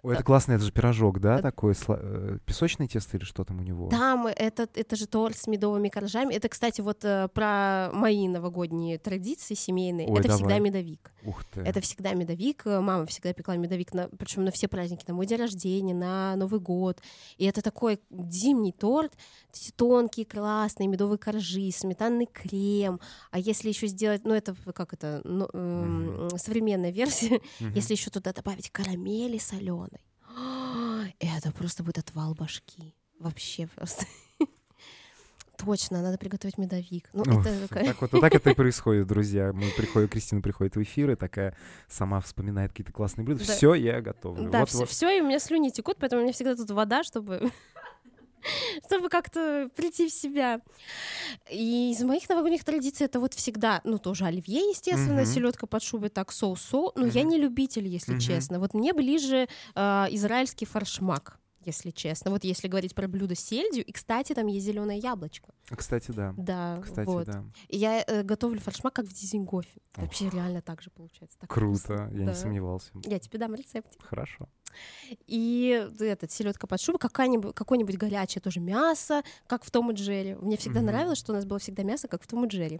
Ой, это классно, это же пирожок, да, Э, такой, э, песочное тесто или что там у него? Там это, это же торт с медовыми коржами. Это, кстати, вот э, про мои новогодние традиции семейные. Ой, это всегда давай. медовик. Ух ты. Это всегда медовик. Э, Мама всегда пекла медовик, на, причем на все праздники, на мой день рождения, на Новый год. И это такой зимний торт, тонкие, классные медовые коржи, сметанный крем. А если еще сделать, ну это как это, ну, эм, современная версия, Мгм. если еще туда добавить карамели соленой, <gasps> это просто будет отвал башки. Вообще просто. <laughs> Точно, надо приготовить медовик. Ну, Ух, это Так вот, вот так это и <laughs> происходит, друзья. Мы приходим, Кристина приходит в эфир и такая сама вспоминает какие-то классные блюда. Да. Все, я готовлю. Да, вот, все, вот. и у меня слюни текут, поэтому у меня всегда тут вода, чтобы <laughs> чтобы как-то прийти в себя. И из моих новогодних традиций это вот всегда, ну, тоже оливье, естественно, Мгм. селедка под шубой, так, соус, соус. Но я Мгм. не любитель, если Мгм. честно. Вот мне ближе э, израильский фаршмак. Если честно. Вот если говорить про блюдо с сельдью, и, кстати, там есть зеленое яблочко. Кстати, да. Да, Кстати, вот. да. И я э, готовлю форшмак как в Дизингофе. Ох. Вообще реально так же получается. так Круто, вкусно. я Да. не сомневался. Я тебе дам рецепт. Хорошо. И этот селедка под шубой, какая-нибудь, какое-нибудь горячее тоже мясо, как в Том и Джерри. Мне всегда Мгм. нравилось, что у нас было всегда мясо, как в Том и Джерри.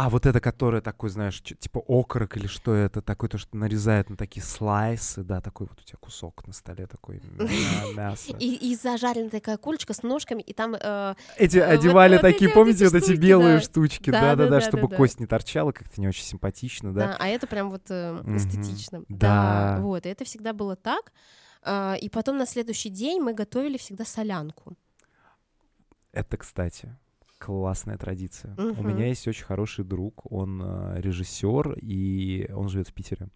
А, вот это, которое такой, знаешь, типа окорок или что это, такой, то, что нарезают на такие слайсы, да, такой вот у тебя кусок на столе, такой мя- <laughs> мясо. И, и зажаренная такая курочка с ножками, и там э, Эти э, вот- одевали вот такие, эти помните, вот эти белые да. штучки, Да, да, да-да-да, да, чтобы да. кость не торчала, как-то не очень симпатично, да. да? а это прям вот э, эстетично. Да. вот, и это всегда было так. А, и потом на следующий день мы готовили всегда солянку. Это, кстати, классная традиция. У Мгм. меня есть очень хороший друг, он э, режиссер, и он живет в Питере.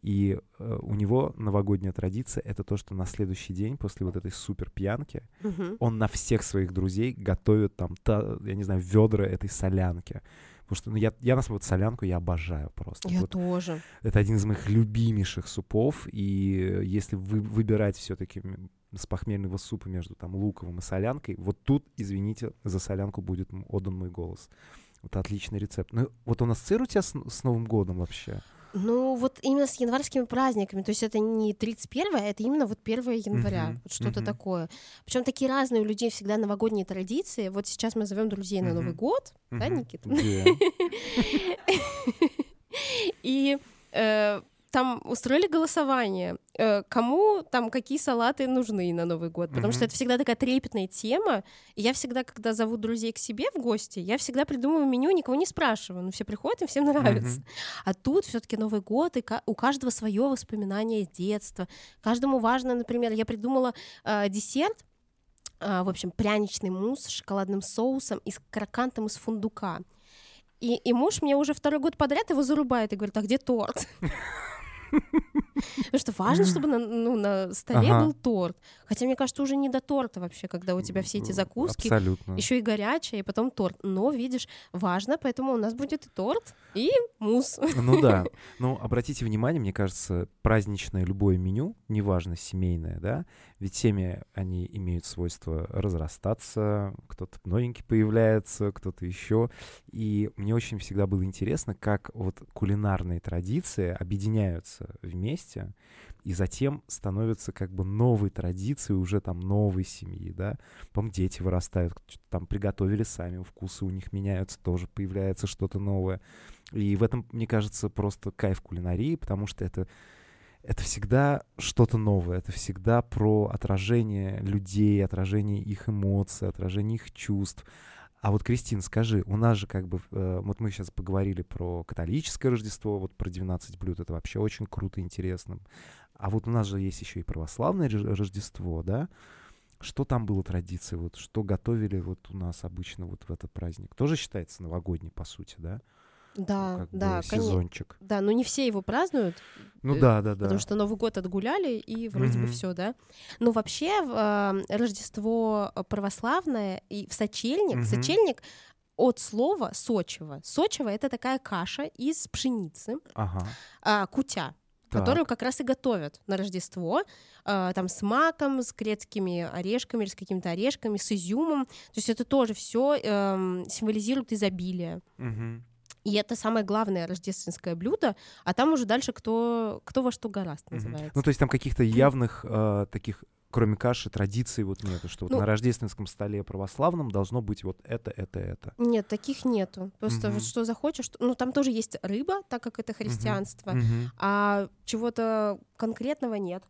И э, у него новогодняя традиция — это то, что на следующий день, после вот этой супер пьянки, Мгм. он на всех своих друзей готовит там, та- я не знаю, ведра этой солянки. Потому что ну, я, я на самом деле солянку я обожаю просто. Я Вот тоже. это один из моих любимейших супов. И э, если вы, выбирать все-таки с похмельного супа между там луковым и солянкой, вот тут, извините, за солянку будет отдан мой голос. Вот отличный рецепт. Ну, вот он ассоциирует тебя с, с Новым годом вообще? Ну, вот именно с январскими праздниками. То есть это не 31 а это именно вот 1 января. Мгм, Вот что-то мгм. такое. Причем такие разные у людей всегда новогодние традиции. Вот сейчас мы зовем друзей на Новый год, да, Мгм. Никита? <laughs> И э, там устроили голосование, э, кому там какие салаты нужны на Новый год, потому что Мгм. это всегда такая трепетная тема. И я всегда, когда зову друзей к себе в гости, я всегда придумываю меню, никого не спрашиваю. Ну, все приходят, им всем нравится. Мгм. А тут все-таки Новый год, и у каждого свое воспоминание из детства. Каждому важно, например, я придумала э, десерт, э, в общем, пряничный мусс с шоколадным соусом и с крокантом из фундука. И, и муж мне уже второй год подряд его зарубает и говорит, а где торт? <laughs> Потому что важно, чтобы на, ну, на столе Ага. был торт. Хотя, мне кажется, уже не до торта вообще, когда у тебя все эти закуски, Абсолютно. еще и горячее, и потом торт. Но, видишь, важно, поэтому у нас будет и торт, и мусс. Ну да. <laughs> Ну, обратите внимание, мне кажется, праздничное любое меню, неважно, семейное, да, ведь семьи, они имеют свойство разрастаться, кто-то новенький появляется, кто-то еще. И мне очень всегда было интересно, как вот кулинарные традиции объединяются вместе и затем становятся как бы новой традицией уже там новой семьи, да. Потом дети вырастают, там приготовили сами, вкусы у них меняются, тоже появляется что-то новое. И в этом, мне кажется, просто кайф кулинарии, потому что это, это всегда что-то новое, это всегда про отражение людей, отражение их эмоций, отражение их чувств. А вот, Кристин, скажи, у нас же как бы, э, вот мы сейчас поговорили про католическое Рождество, вот про 12 блюд, это вообще очень круто, интересно. А вот у нас же есть еще и православное Рож- Рождество, да? Что там было традицией, вот что готовили вот у нас обычно вот в этот праздник? Тоже считается новогодний, по сути, да? Да, как бы да, конечно. сезончик. Да, но не все его празднуют, Ну Э, да, да, да. потому что Новый год отгуляли, и вроде бы Мгм. все, да. Но вообще э, Рождество православное и в сочельник, Мгм. сочельник от слова сочево. Сочево — это такая каша из пшеницы, Ага. а, кутя, Так. которую как раз и готовят на Рождество, а, там с маком, с грецкими орешками или с какими-то орешками, с изюмом. То есть это тоже все символизирует изобилие. Мгм. И это самое главное рождественское блюдо, а там уже дальше кто, кто во что гораст называется. Ну, то есть там каких-то явных э, таких, кроме каши, традиций вот нету, что вот Ну- на рождественском столе православном должно быть вот это, это, это. Нет, таких нету. Просто Мгм. вот что захочешь, что- ну там тоже есть рыба, так как это христианство, Мгм. а чего-то конкретного нет.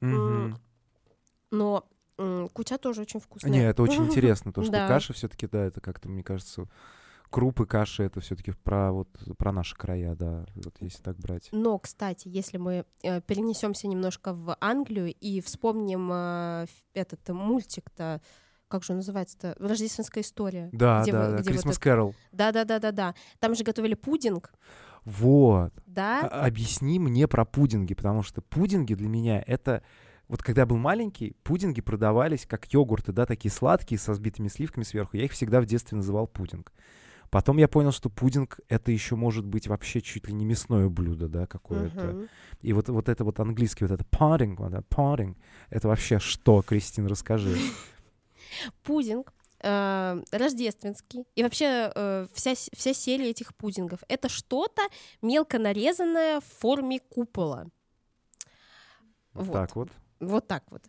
Мгм. Но кутя тоже очень вкусная. Не, это очень <laughs> интересно, то, что каша все-таки, да, это как-то, мне кажется, крупы каши, это все-таки про вот про наши края, да, вот если так брать. Но, кстати, если мы э, перенесемся немножко в Англию и вспомним э, этот мультик-то, как же он называется-то, Рождественская история. Да, где да, вы- да, где вот Christmas это- Carol. Да, да, да, да, да. Там же готовили пудинг, Вот. да? А- Объясни мне про пудинги, потому что пудинги для меня это... Вот когда я был маленький, пудинги продавались как йогурты, да, такие сладкие, со сбитыми сливками сверху. Я их всегда в детстве называл пудинг. Потом я понял, что пудинг это еще может быть вообще чуть ли не мясное блюдо, да, какое-то. Мгм. И вот, вот это вот английский, вот это pudding, вот это pudding, это вообще что, Кристин, расскажи. <laughs> Пудинг э, рождественский и вообще э, вся, вся серия этих пудингов это что-то мелко нарезанное в форме купола. Вот. Так вот. Вот так вот.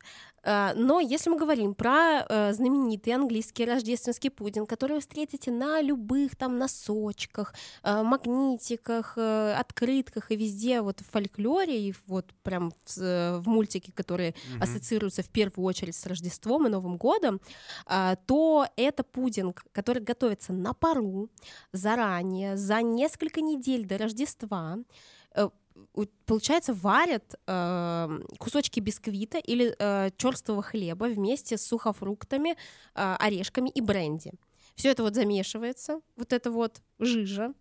А, Но если мы говорим про э, знаменитый английский рождественский пудинг, который вы встретите на любых там носочках, э, магнитиках, э, открытках и везде вот в фольклоре и вот прям в, в мультике, которые Мгм. ассоциируются в первую очередь с Рождеством и Новым годом, а, то это пудинг, который готовится на пару заранее, за несколько недель до Рождества. Получается, варят э, кусочки бисквита или э, черствого хлеба вместе с сухофруктами, э, орешками и бренди. Все это вот замешивается, вот это вот жижа,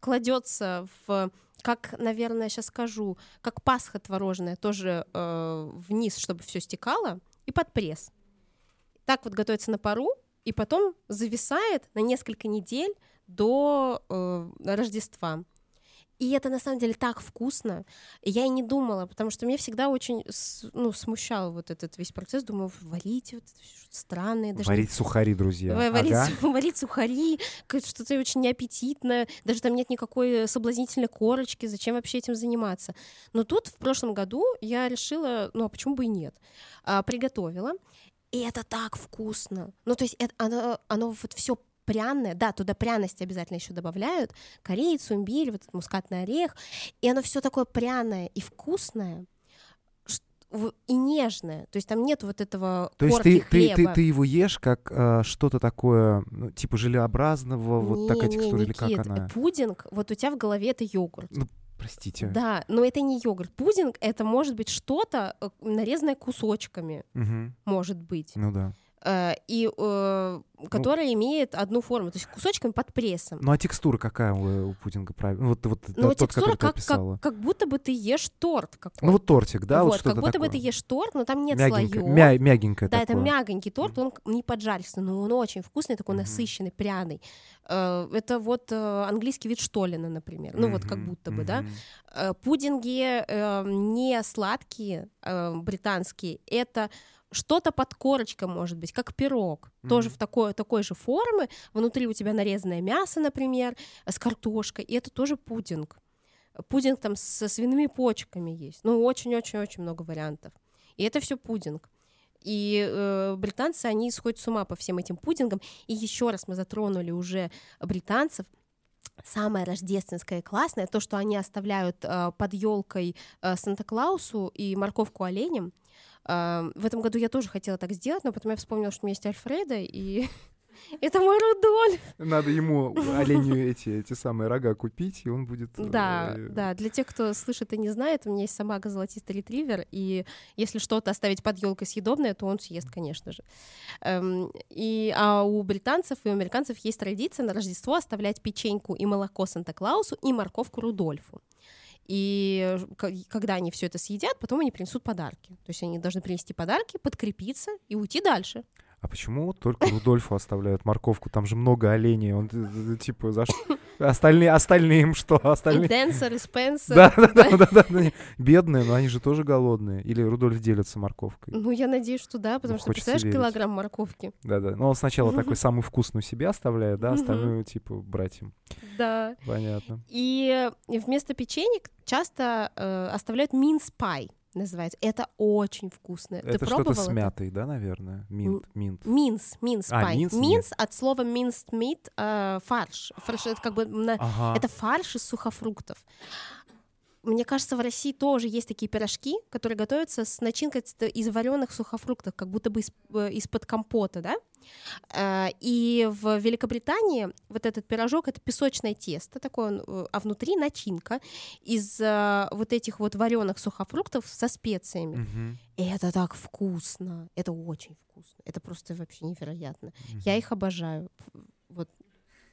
кладется в, как, наверное, сейчас скажу, как пасха творожная, тоже э, вниз, чтобы все стекало, и под пресс. Так вот готовится на пару, и потом зависает на несколько недель до э, Рождества. И это на самом деле так вкусно. Я и не думала, потому что меня всегда очень ну, смущал вот этот весь процесс. Думаю, варить вот это что-то странное. Даже не Варить сухари, друзья. Ва- Варить, Ага. <laughs> варить сухари, что-то очень неаппетитное, даже там нет никакой соблазнительной корочки, зачем вообще этим заниматься? Но тут в прошлом году я решила, ну а почему бы и нет, А, приготовила, и это так вкусно. Ну то есть это- оно, оно вот все пряное, да, туда пряности обязательно еще добавляют, корицу, имбирь, вот этот мускатный орех, и оно все такое пряное и вкусное, и нежное, то есть там нет вот этого То есть ты, ты, ты, ты его ешь как э, что-то такое, ну, типа желеобразного, вот такая Не, не, текстура, или как Никит, она? Пудинг, вот у тебя в голове это йогурт. Простите. Да, но это не йогурт. Пудинг это может быть что-то э, нарезанное кусочками, Мгм. может быть, Ну да. Э, и э, которое имеет одну форму, то есть кусочками под прессом. Ну а текстура какая у, у пудинга правильно? Вот, вот Но тот, текстура как, как, как будто бы ты ешь торт какой-то. Ну вот тортик, да, вот, вот, как будто бы такое. ты ешь торт, но там нет Мягенькое, слоев. мя- мягенькое Да, это такое. мягонький торт, он не поджарится, но он очень вкусный, такой Мгм. насыщенный, пряный. Э, Это вот э, английский вид штолина, например. Ну вот как будто бы, да. мгм. Э, Пудинги не сладкие, британские, это что-то под корочкой, может быть, как пирог, тоже Мгм. в такой, такой же формы. Внутри у тебя нарезанное мясо, например, э, с картошкой, и это тоже пудинг. Пудинг там со свиными почками есть. Ну, очень-очень-очень много вариантов. И это все пудинг. И э, британцы, они сходят с ума по всем этим пудингам. И еще раз мы затронули уже британцев. Самое рождественское и классное то, что они оставляют э, под елкой э, Санта-Клаусу и морковку оленям. В этом году я тоже хотела так сделать, но потом я вспомнила, что у меня есть Альфреда, и <laughs> это мой Рудольф. Надо ему оленю эти, эти самые рога купить, и он будет... Да, э, да. Для тех, кто слышит и не знает, у меня есть собака золотистый ретривер, и если что-то оставить под елкой съедобное, то он съест, конечно же. Эм, и, а у британцев и у американцев есть традиция на Рождество оставлять печеньку и молоко Санта-Клаусу и морковку Рудольфу. И когда они все это съедят, потом они принесут подарки. То есть они должны принести подарки, подкрепиться и уйти дальше. А почему только Рудольфу оставляют морковку? Там же много оленей. Он э, э, типа за что? Остальные, остальные им что? И Остальные... Денсер, и Спенсер. Да, да, да, да, да, да. Бедные, но они же тоже голодные. Или Рудольф делится морковкой. Ну, я надеюсь, что да, потому Ну, что, представляешь, верить. килограмм морковки. Да, да. Но он сначала такой <laughs> самый вкусный себе оставляет, да, остальную типа братьям. Да. Понятно. И вместо печенек часто э, оставляют минс пай, называется. Это очень вкусно. Ты Это что-то с мятой, да, наверное? Mint, mint. Mince, mince А, mince Mince от слова minced meat э, фарш. Фарш это как бы на- Ага. это фарш из сухофруктов. Мне кажется, в России тоже есть такие пирожки, которые готовятся с начинкой из вареных сухофруктов, как будто бы из, э, из-под компота, да? Э, И в Великобритании вот этот пирожок это песочное тесто, такое, он, э, а внутри начинка из вот этих вот вареных сухофруктов со специями. Мгм. И это так вкусно, это очень вкусно, это просто вообще невероятно. Я их обожаю. Вот.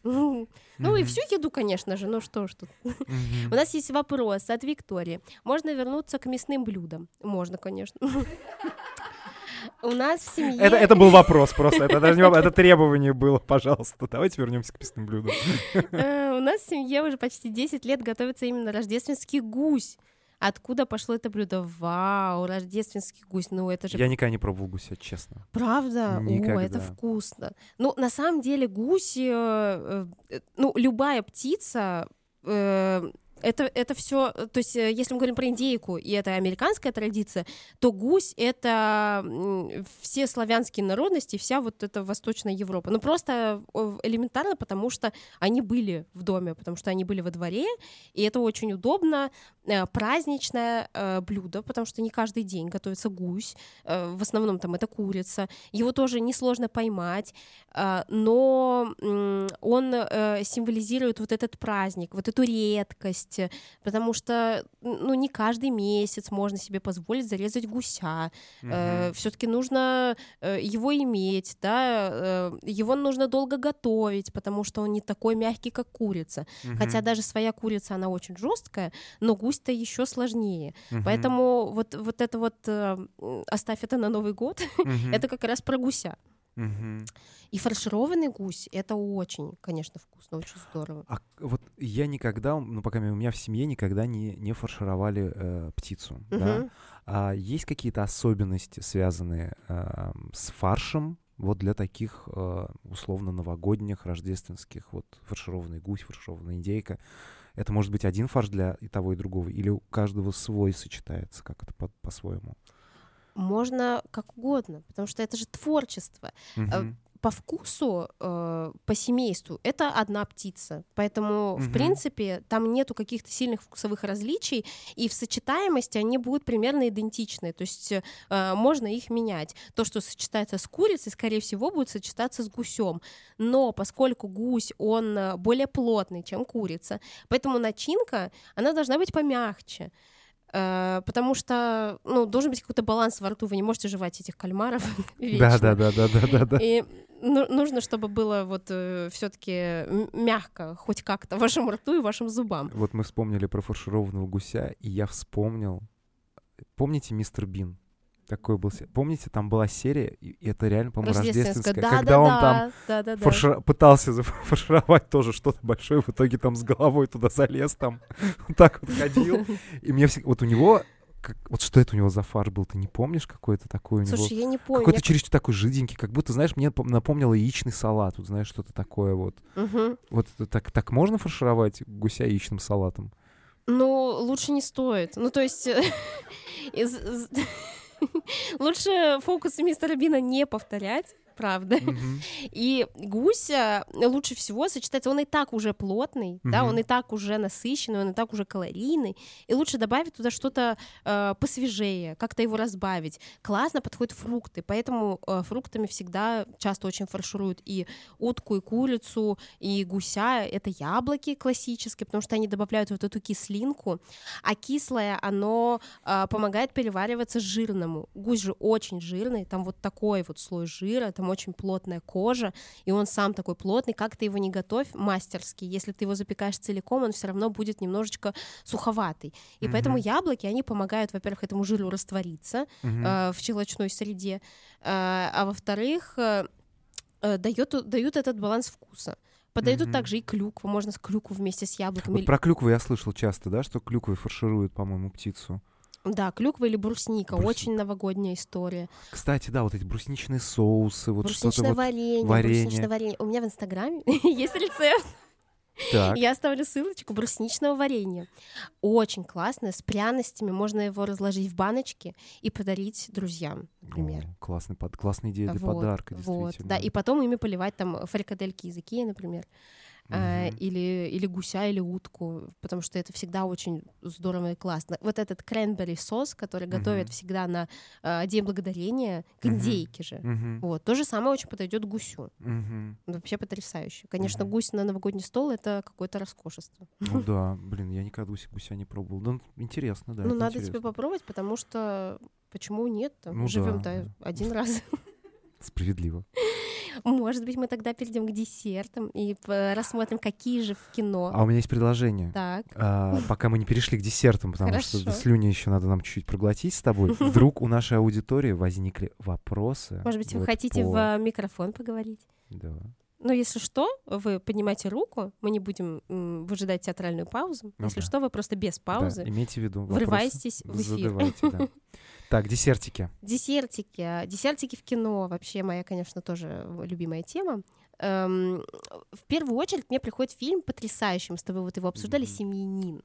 Ну и всю еду, конечно же, ну что ж тут. У нас есть вопрос от Виктории. Можно вернуться к мясным блюдам? Можно, конечно. У нас в семье... Это, это был вопрос просто, это даже не вопрос, это требование было, пожалуйста. Давайте вернемся к мясным блюдам. Э, У нас в семье уже почти 10 лет готовится именно рождественский гусь. Откуда пошло это блюдо? Вау, рождественский гусь. Ну, это же Я никогда не пробовал гуся, честно. Правда? О, это Никогда. вкусно. Ну, на самом деле, гусь, э, э, ну, любая птица, э, это, это все, то есть, э, если мы говорим про индейку, и это американская традиция, то гусь — это все славянские народности, вся вот эта Восточная Европа. Ну, просто э, элементарно, потому что они были в доме, потому что они были во дворе, и это очень удобно, э, праздничное блюдо, потому что не каждый день готовится гусь, в основном там это курица, его тоже несложно поймать, но он символизирует вот этот праздник, вот эту редкость, э, потому что ну, не каждый месяц можно себе позволить зарезать гуся, Мгм. все-таки нужно э, его иметь, да, э, его нужно долго готовить, потому что он не такой мягкий, как курица. Хотя Мгм. даже своя курица, она очень жесткая, но гусь-то еще сложнее. Мгм. Поэтому вот, вот это вот э, оставь это на Новый год, <laughs> Мгм. это как раз про гуся. Мгм. И фаршированный гусь это очень, конечно, вкусно, очень здорово. А вот я никогда, ну, по мере, у меня в семье никогда не, не фаршировали э, птицу, да? Мгм. А есть какие-то особенности, связанные э, с фаршем, вот для таких э, условно новогодних, рождественских, вот фаршированный гусь, фаршированная индейка? Это может быть один фарш для и того, и другого? Или у каждого свой сочетается как-то по- по-своему? Можно как угодно, потому что это же творчество. Мгм. по вкусу, э, по семейству, это одна птица. Поэтому, в Мгм. принципе, там нету каких-то сильных вкусовых различий, и в сочетаемости они будут примерно идентичны. То есть э, можно их менять. То, что сочетается с курицей, скорее всего, будет сочетаться с гусем. Но поскольку гусь, он более плотный, чем курица, поэтому начинка, она должна быть помягче. Э, Потому что, ну, должен быть какой-то баланс во рту. Вы не можете жевать этих кальмаров <laughs> Да, да, да, да, да, да. И ну- нужно, чтобы было вот все-таки мягко, хоть как-то вашему рту и вашим зубам. Вот мы вспомнили про фаршированного гуся, и я вспомнил. Помните мистер Бин? Такой был. Помните, там была серия, и это реально, по-моему, Рождественская. рождественская, Да, когда да, он да, там да, да, да. фарши- пытался зафаршировать <laughs> тоже что-то большое, в итоге там с головой туда залез, там <laughs> так вот ходил. И мне всегда... Вот у него... как- Вот что это у него за фарш был, ты не помнишь какой-то такой у него? Слушай, я не помню. Какой-то чересчур такой жиденький, как будто, знаешь, мне пом- напомнило яичный салат, вот знаешь, что-то такое вот. я- Мгм. Вот это так, так можно фаршировать гуся яичным салатом? Ну, лучше не стоит. Ну, то есть... <laughs> <laughs> Лучше фокусы мистера Бина не повторять, правда. <laughs> И гуся лучше всего сочетается, он и так уже плотный, да, он и так уже насыщенный, он и так уже калорийный, и лучше добавить туда что-то э, посвежее, как-то его разбавить. Классно подходят фрукты, поэтому э, фруктами всегда часто очень фаршируют и утку, и курицу, и гуся. Это яблоки классические, потому что они добавляют вот эту кислинку, а кислое, оно э, помогает перевариваться жирному. Гусь же очень жирный, там вот такой вот слой жира, там очень плотная кожа, и он сам такой плотный, как ты его не готовь, мастерский, если ты его запекаешь целиком, он все равно будет немножечко суховатый. И поэтому Мгм. яблоки, они помогают, во-первых, этому жиру раствориться Мгм. э, в щелочной среде, э, а во-вторых, э, э, дает, дают этот баланс вкуса. Подойдут Мгм. также и клюкву, можно с клюкву вместе с яблоками. Вот про клюкву я слышал часто, да, что клюквой фаршируют, по-моему, птицу. Да, клюква или брусника, Брусни- очень новогодняя история. Кстати, да, вот эти брусничные соусы, вот что-то Брусничное вот. варенье, варенье. брусничное варенье. У меня в Инстаграме <laughs> есть рецепт. Так. Я оставлю ссылочку брусничного варенья. Очень классное, с пряностями. Можно его разложить в баночке и подарить друзьям, например. О, классный под... Классная идея для Вот, подарка, вот, действительно. да, и потом ими поливать там фрикадельки из Икеи, например, Мгм. или, или гуся, или утку, потому что это всегда очень здорово и классно. Вот этот кренбери сос, который готовят всегда на а, День Благодарения, к индейке же. Вот, то же самое очень подойдет гусю. Вообще потрясающе. Конечно, гусь на новогодний стол это какое-то роскошество. Ну <laughs> да, блин, я никогда гуся, гуся не пробовал. Ну, интересно, да. ну, надо тебе интересно. попробовать, потому что почему нет? Ну Живем да. один раз. <laughs> Справедливо. Может быть, мы тогда перейдем к десертам и п- рассмотрим, какие же в кино. А у меня есть предложение. Так. А, пока мы не перешли к десертам, потому что Хорошо. слюни еще надо нам чуть-чуть проглотить с тобой. <laughs> Вдруг у нашей аудитории возникли вопросы. Может быть, вы вот хотите по- в э, микрофон поговорить? Да. Ну, если что, вы поднимаете руку, мы не будем м, выжидать театральную паузу. Ну если да. что, вы просто без паузы Да, имейте в виду. вопросы врываетесь в эфир. задавайте, да. <laughs> Так, десертики. Десертики. Десертики в кино вообще моя, конечно, тоже любимая тема. Эм, в первую очередь мне приходит фильм потрясающий. Мы с тобой вот его обсуждали Мгм. «Семьянин»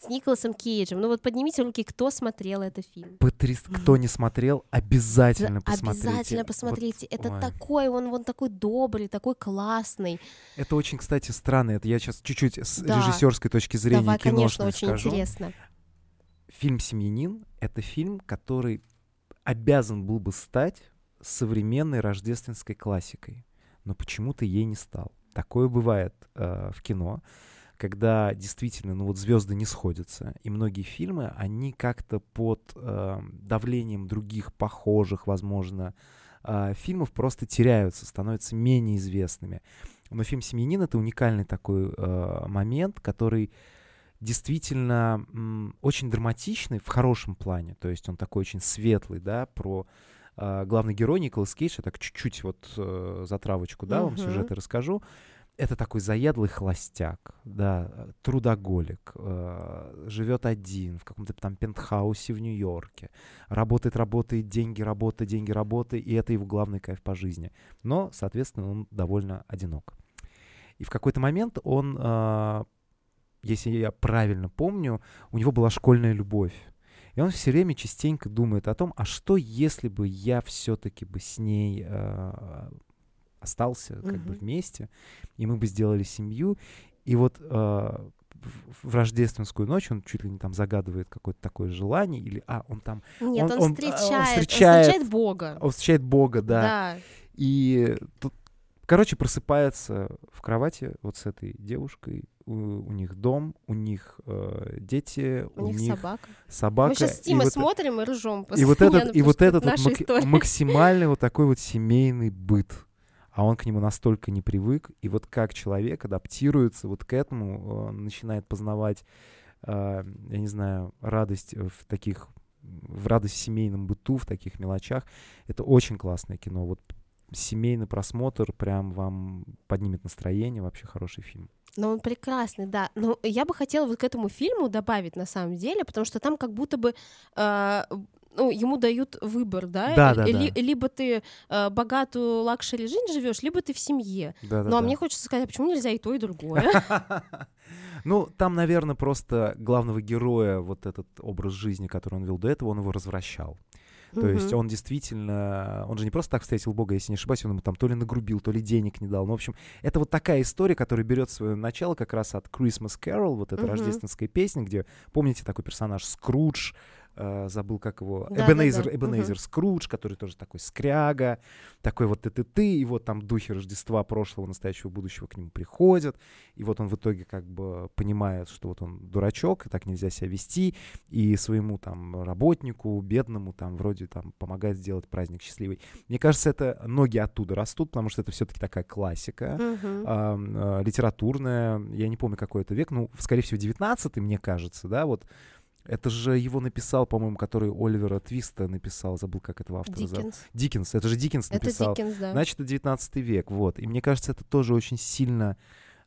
с Николасом Кейджем. Ну вот поднимите руки, кто смотрел этот фильм. Потряс... Кто не смотрел, обязательно посмотрите. Обязательно Вот, посмотрите. Это ой. такой, он, он такой добрый, такой классный. Это очень, кстати, странно. Это я сейчас чуть-чуть с Да. режиссерской точки зрения Давай, конечно, очень скажу. интересно. Фильм «Семьянин» — это фильм, который обязан был бы стать современной рождественской классикой, но почему-то ей не стал. Такое бывает э, в кино, когда действительно, ну вот звезды не сходятся, и многие фильмы, они как-то под э, давлением других похожих, возможно, э, фильмов просто теряются, становятся менее известными. Но фильм «Семьянин» — это уникальный такой э, момент, который действительно м, очень драматичный в хорошем плане. То есть он такой очень светлый, да, про э, главный герой Николас Кейдж. Я так чуть-чуть вот э, затравочку, да, вам Мгм. сюжеты расскажу. Это такой заядлый холостяк, да, э, трудоголик, э, живет один в каком-то там пентхаусе в Нью-Йорке, работает, работает, деньги, работа, деньги, работа, и это его главный кайф по жизни. Но, соответственно, он довольно одинок. И в какой-то момент он, э, если я правильно помню, у него была школьная любовь. И он все время частенько думает о том, а что если бы я все-таки бы с ней э, остался как бы вместе, и мы бы сделали семью. И вот э, в рождественскую ночь он чуть ли не там загадывает какое-то такое желание, или, а, он там, Нет, Он- он, он, а, он встречает, он встречает- встречает Бога. он встречает Бога, да, Да. и тут, короче, просыпается в кровати вот с этой девушкой. У, у них дом, у них э, дети, У них собака. собака. Мы сейчас с Тимой вот- смотрим и ржем. и вот <laughs> этот, и вот этот вот мак- история. максимальный вот такой вот семейный быт. А он к нему настолько не привык. И вот как человек адаптируется вот к этому, он начинает познавать, э, я не знаю, радость в таких, в радость в семейном быту, в таких мелочах. Это очень классное кино. Вот семейный просмотр прям вам поднимет настроение. Вообще хороший фильм. Но он прекрасный, да. Но я бы хотела вот к этому фильму добавить на самом деле, потому что там как будто бы э, ну, ему дают выбор, да? Да, да, Ли- да. Либо ты э, богатую luxury жизнь живешь, либо ты в семье. Да-да-да. Ну, а мне хочется сказать, а почему нельзя и то, и другое? <laughs> Ну, там, наверное, просто главного героя, вот этот образ жизни, который он вел до этого, он его развращал. То есть он действительно, он же не просто так встретил Бога, если не ошибаюсь, он ему там то ли нагрубил, то ли денег не дал. Ну, в общем, это вот такая история, которая берет свое начало как раз от Christmas Carol, вот эта Мгм. рождественская песня, где, помните, такой персонаж Скрудж, э, забыл, как его, Да-да-да. Эбенейзер, Эбенейзер Мгм. Скрудж, который тоже такой скряга, такой вот ты ты ты и вот там духи Рождества прошлого, настоящего, будущего к нему приходят, и вот он в итоге как бы понимает, что вот он дурачок, и так нельзя себя вести, и своему там работнику, бедному там вроде там помогает сделать праздник счастливый. Мне кажется, это ноги оттуда растут, потому что это все-таки такая классика Мгм. ам, а, литературная, я не помню, какой это век, ну, скорее всего, 19 мне кажется, да, вот это же его написал, по-моему, который Оливера Твиста написал, забыл, как этого автора зовут. Диккенс. Диккенс, это же Диккенс Это написал. Диккенс, да. Значит, это 19 век, вот. И мне кажется, это тоже очень сильно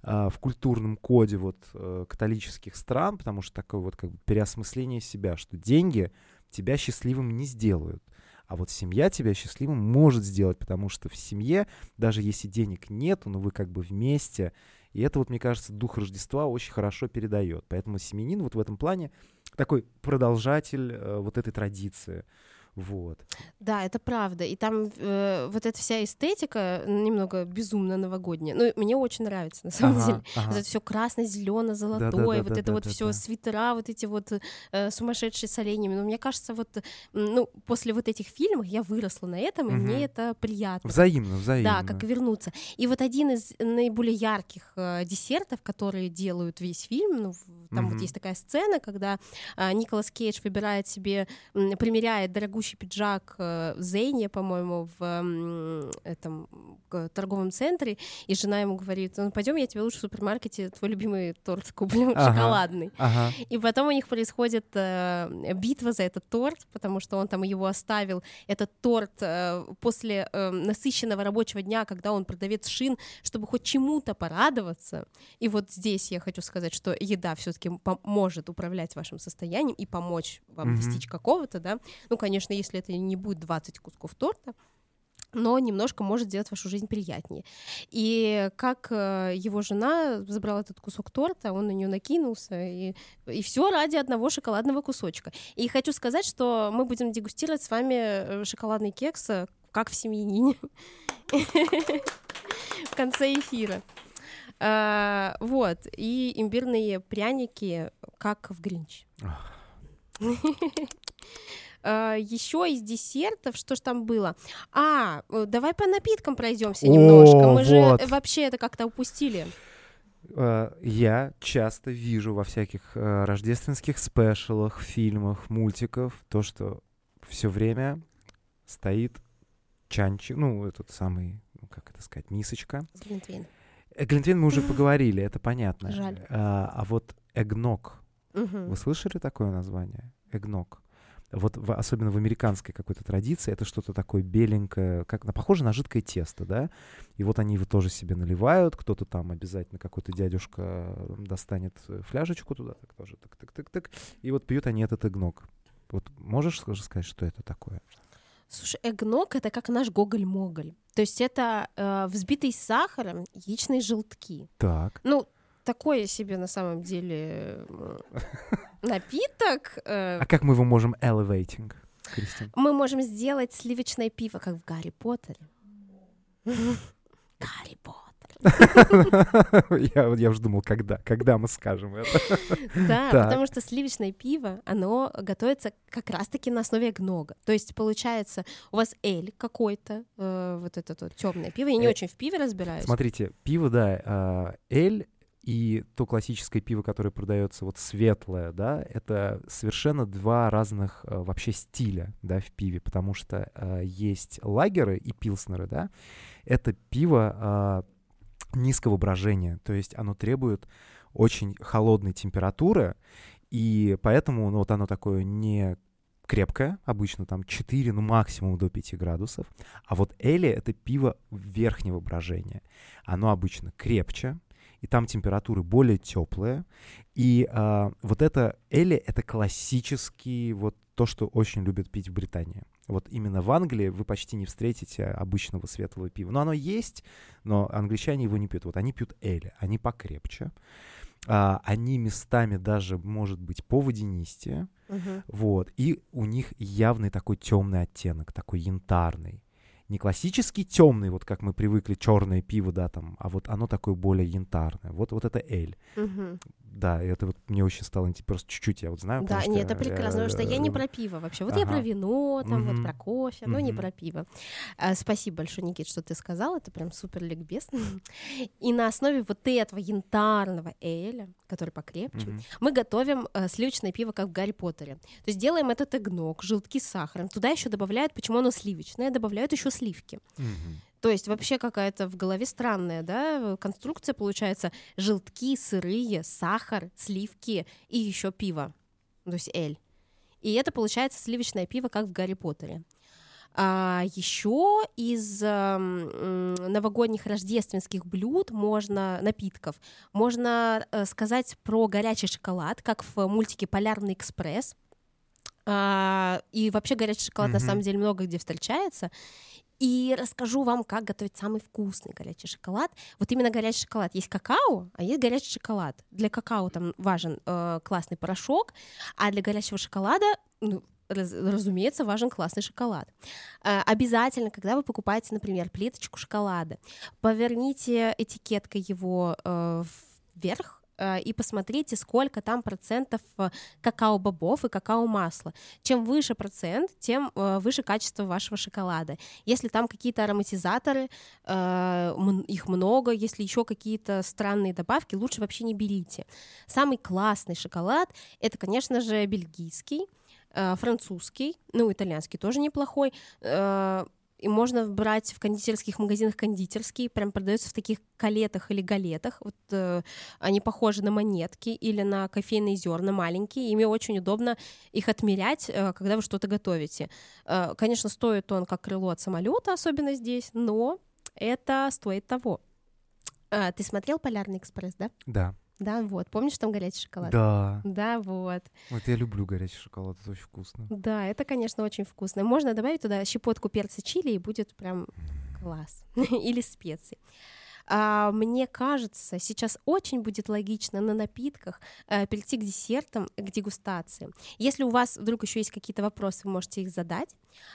а, в культурном коде вот э, католических стран, потому что такое вот как бы переосмысление себя, что деньги тебя счастливым не сделают. А вот семья тебя счастливым может сделать, потому что в семье, даже если денег нету, но вы как бы вместе, и это вот, мне кажется, дух Рождества очень хорошо передает. Поэтому семенин вот в этом плане такой продолжатель э, вот этой традиции. Вот. Да, это правда. И там э, вот эта вся эстетика немного безумно новогодняя. Ну, мне очень нравится, на самом Ага, деле. ага. Вот это все красно, зеленое, золотое, Да-да-да, вот это вот все да-да-да. свитера, вот эти вот э, сумасшедшие с оленями. Но мне кажется, вот ну, после вот этих фильмов я выросла на этом, и Мгм. мне это приятно. Взаимно, взаимно. Да, как вернуться. И вот один из наиболее ярких э, десертов, которые делают весь фильм, ну, Там Мгм. вот есть такая сцена, когда а, Николас Кейдж выбирает себе, м, примеряет дорогущий пиджак э, в Зейне, по-моему, в этом к- торговом центре, и жена ему говорит, ну пойдем, я тебе лучше в супермаркете твой любимый торт куплю, Ага. шоколадный. Ага. И потом у них происходит э, битва за этот торт, потому что он там его оставил, этот торт э, после э, насыщенного рабочего дня, когда он продавец шин, чтобы хоть чему-то порадоваться. И вот здесь я хочу сказать, что еда все-таки может управлять вашим состоянием и помочь вам Мгм. достичь какого-то, да. Ну, конечно, если это не будет 20 кусков торта, но немножко может сделать вашу жизнь приятнее. И как э, его жена забрала этот кусок торта, он на нее накинулся, и, и все ради одного шоколадного кусочка. И хочу сказать, что мы будем дегустировать с вами э, шоколадный кекс, э, как в семьянине, <laughs> в конце эфира. А, Вот, и имбирные пряники, как в Гринч. <laughs> Еще из десертов, что ж там было? А, э, давай по напиткам пройдемся О, немножко. Мы же вот. вообще это как-то упустили. Э, Я часто вижу во всяких э, рождественских спешалах, фильмах, мультиках то, что все время стоит чанчик, ну, этот самый, ну, как это сказать, мисочка. С Глинтвейном. Э, Глинтвейн мы уже поговорили, это понятно. Жаль. А, а вот эгног, Мгм. вы слышали такое название? Эгног. Вот в- особенно в американской какой-то традиции это что-то такое беленькое, как похоже на жидкое тесто, да? И вот они его тоже себе наливают, кто-то там обязательно какой-то дядюшка достанет фляжечку туда, так тоже, так, так, так, так, и вот пьют они этот эгног. Вот можешь скажи- сказать, что это такое? Слушай, эгног — это как наш гоголь-моголь. То есть это э, взбитый сахаром яичные желтки. Так. Ну, такое себе на самом деле <laughs> напиток. э, А как мы его можем elevating, Кристин? Мы можем сделать сливочное пиво, как в Гарри Поттере. Гарри Поттер. <laughs> Я вот- я уже думал, когда, когда мы скажем это. <laughs> Да, потому что сливочное пиво, оно готовится как раз-таки на основе гнога. То есть, получается, у вас эль какой-то, э, вот это вот темное пиво. Я не Э, очень в пиве разбираюсь. Смотрите, пиво, да, эль и то классическое пиво, которое продается вот светлое, да, это совершенно два разных а, вообще стиля, да, в пиве, потому что а, есть лагеры и пилснеры, да, это пиво а, низкого брожения, то есть оно требует очень холодной температуры, и поэтому ну, вот оно такое не крепкое, обычно там 4, ну максимум до 5 градусов, а вот Эли — это пиво верхнего брожения. Оно обычно крепче, и там температуры более теплые. И а, вот это Эли — это классический, вот то, что очень любят пить в Британии. Вот именно в Англии вы почти не встретите обычного светлого пива. Но оно есть, но англичане его не пьют. Вот они пьют Эли, они покрепче. А, они местами даже, может быть, поводянистее. Мгм. Вот. И у них явный такой темный оттенок, такой янтарный. Не классический темный, вот как мы привыкли, черное пиво, да, там, а вот оно такое более янтарное. Вот, вот это эль. Мгм. Да, это вот мне очень стало интересно. Просто чуть-чуть я вот знаю. Да, нет, это прекрасно, потому что я не про пиво вообще. Вот я про ага. вино, там вот Мгм. про кофе, но не Мгм. про пиво. А, спасибо большое, Никит, что ты сказал, это прям супер ликбез. <laughs> И на основе вот этого янтарного эля, который покрепче, мгм. мы готовим э, сливочное пиво, как в Гарри Поттере. То есть делаем этот эгног, желтки с сахаром. Туда еще добавляют, почему оно сливочное, добавляют еще сливки. То есть вообще какая-то в голове странная, да, конструкция получается желтки, сырые, сахар, сливки и еще пиво, то есть эль. И это получается сливочное пиво, как в Гарри Поттере. А еще из м, новогодних рождественских блюд можно напитков можно э, сказать про горячий шоколад, как в мультике Полярный экспресс. А, и вообще горячий шоколад на Мгм. самом деле много где встречается. И расскажу вам, как готовить самый вкусный горячий шоколад. Вот именно горячий шоколад. Есть какао, а есть горячий шоколад. Для какао там важен э, классный порошок, а для горячего шоколада, ну, раз- разумеется, важен классный шоколад. Э, обязательно, когда вы покупаете, например, плиточку шоколада, поверните этикеткой его э, вверх, и посмотрите, сколько там процентов э, какао-бобов и какао-масла. Чем выше процент, тем э, выше качество вашего шоколада. Если там какие-то ароматизаторы, их много, если еще какие-то странные добавки, лучше вообще не берите. Самый классный шоколад — это, конечно же, бельгийский, французский, ну, итальянский тоже неплохой, и можно брать в кондитерских магазинах кондитерские, прям продаются в таких калетах или галетах. Вот э, они похожи на монетки или на кофейные зерна маленькие. Ими очень удобно их отмерять, э, когда вы что-то готовите. Э, конечно, стоит он как крыло от самолета, особенно здесь, но это стоит того. Э, ты смотрел Полярный экспресс, да? Да. Да, вот. Помнишь, там горячий шоколад? Да. Да, вот. Вот я люблю горячий шоколад, это очень вкусно. Да, это, конечно, очень вкусно. Можно добавить туда щепотку перца чили, и будет прям класс. <laughs> Или специи. А, мне кажется, сейчас очень будет логично на напитках а, перейти к десертам, к дегустации. Если у вас вдруг еще есть какие-то вопросы, вы можете их задать.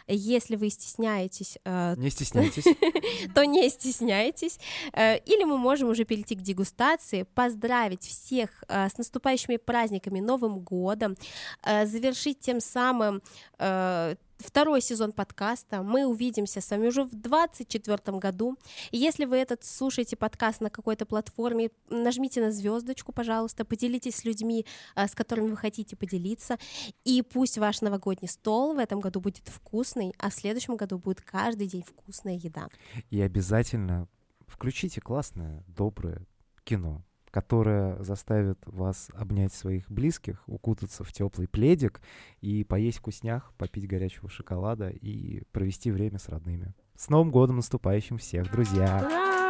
Если вы стесняетесь... А, не стесняйтесь. <laughs> То не стесняйтесь. Э, или мы можем уже перейти к дегустации, поздравить всех с наступающими праздниками, Новым годом, завершить тем самым второй сезон подкаста. Мы увидимся с вами уже в 2024 году. И если вы этот слушаете подкаст на какой-то платформе, нажмите на звездочку, пожалуйста, поделитесь с людьми, э, с которыми вы хотите поделиться. И пусть ваш новогодний стол в этом году будет вкусный, а в следующем году будет каждый день вкусная еда. И обязательно включите классное, доброе кино которая заставит вас обнять своих близких, укутаться в теплый пледик и поесть вкуснях, попить горячего шоколада и провести время с родными. С Новым годом наступающим всех, друзья!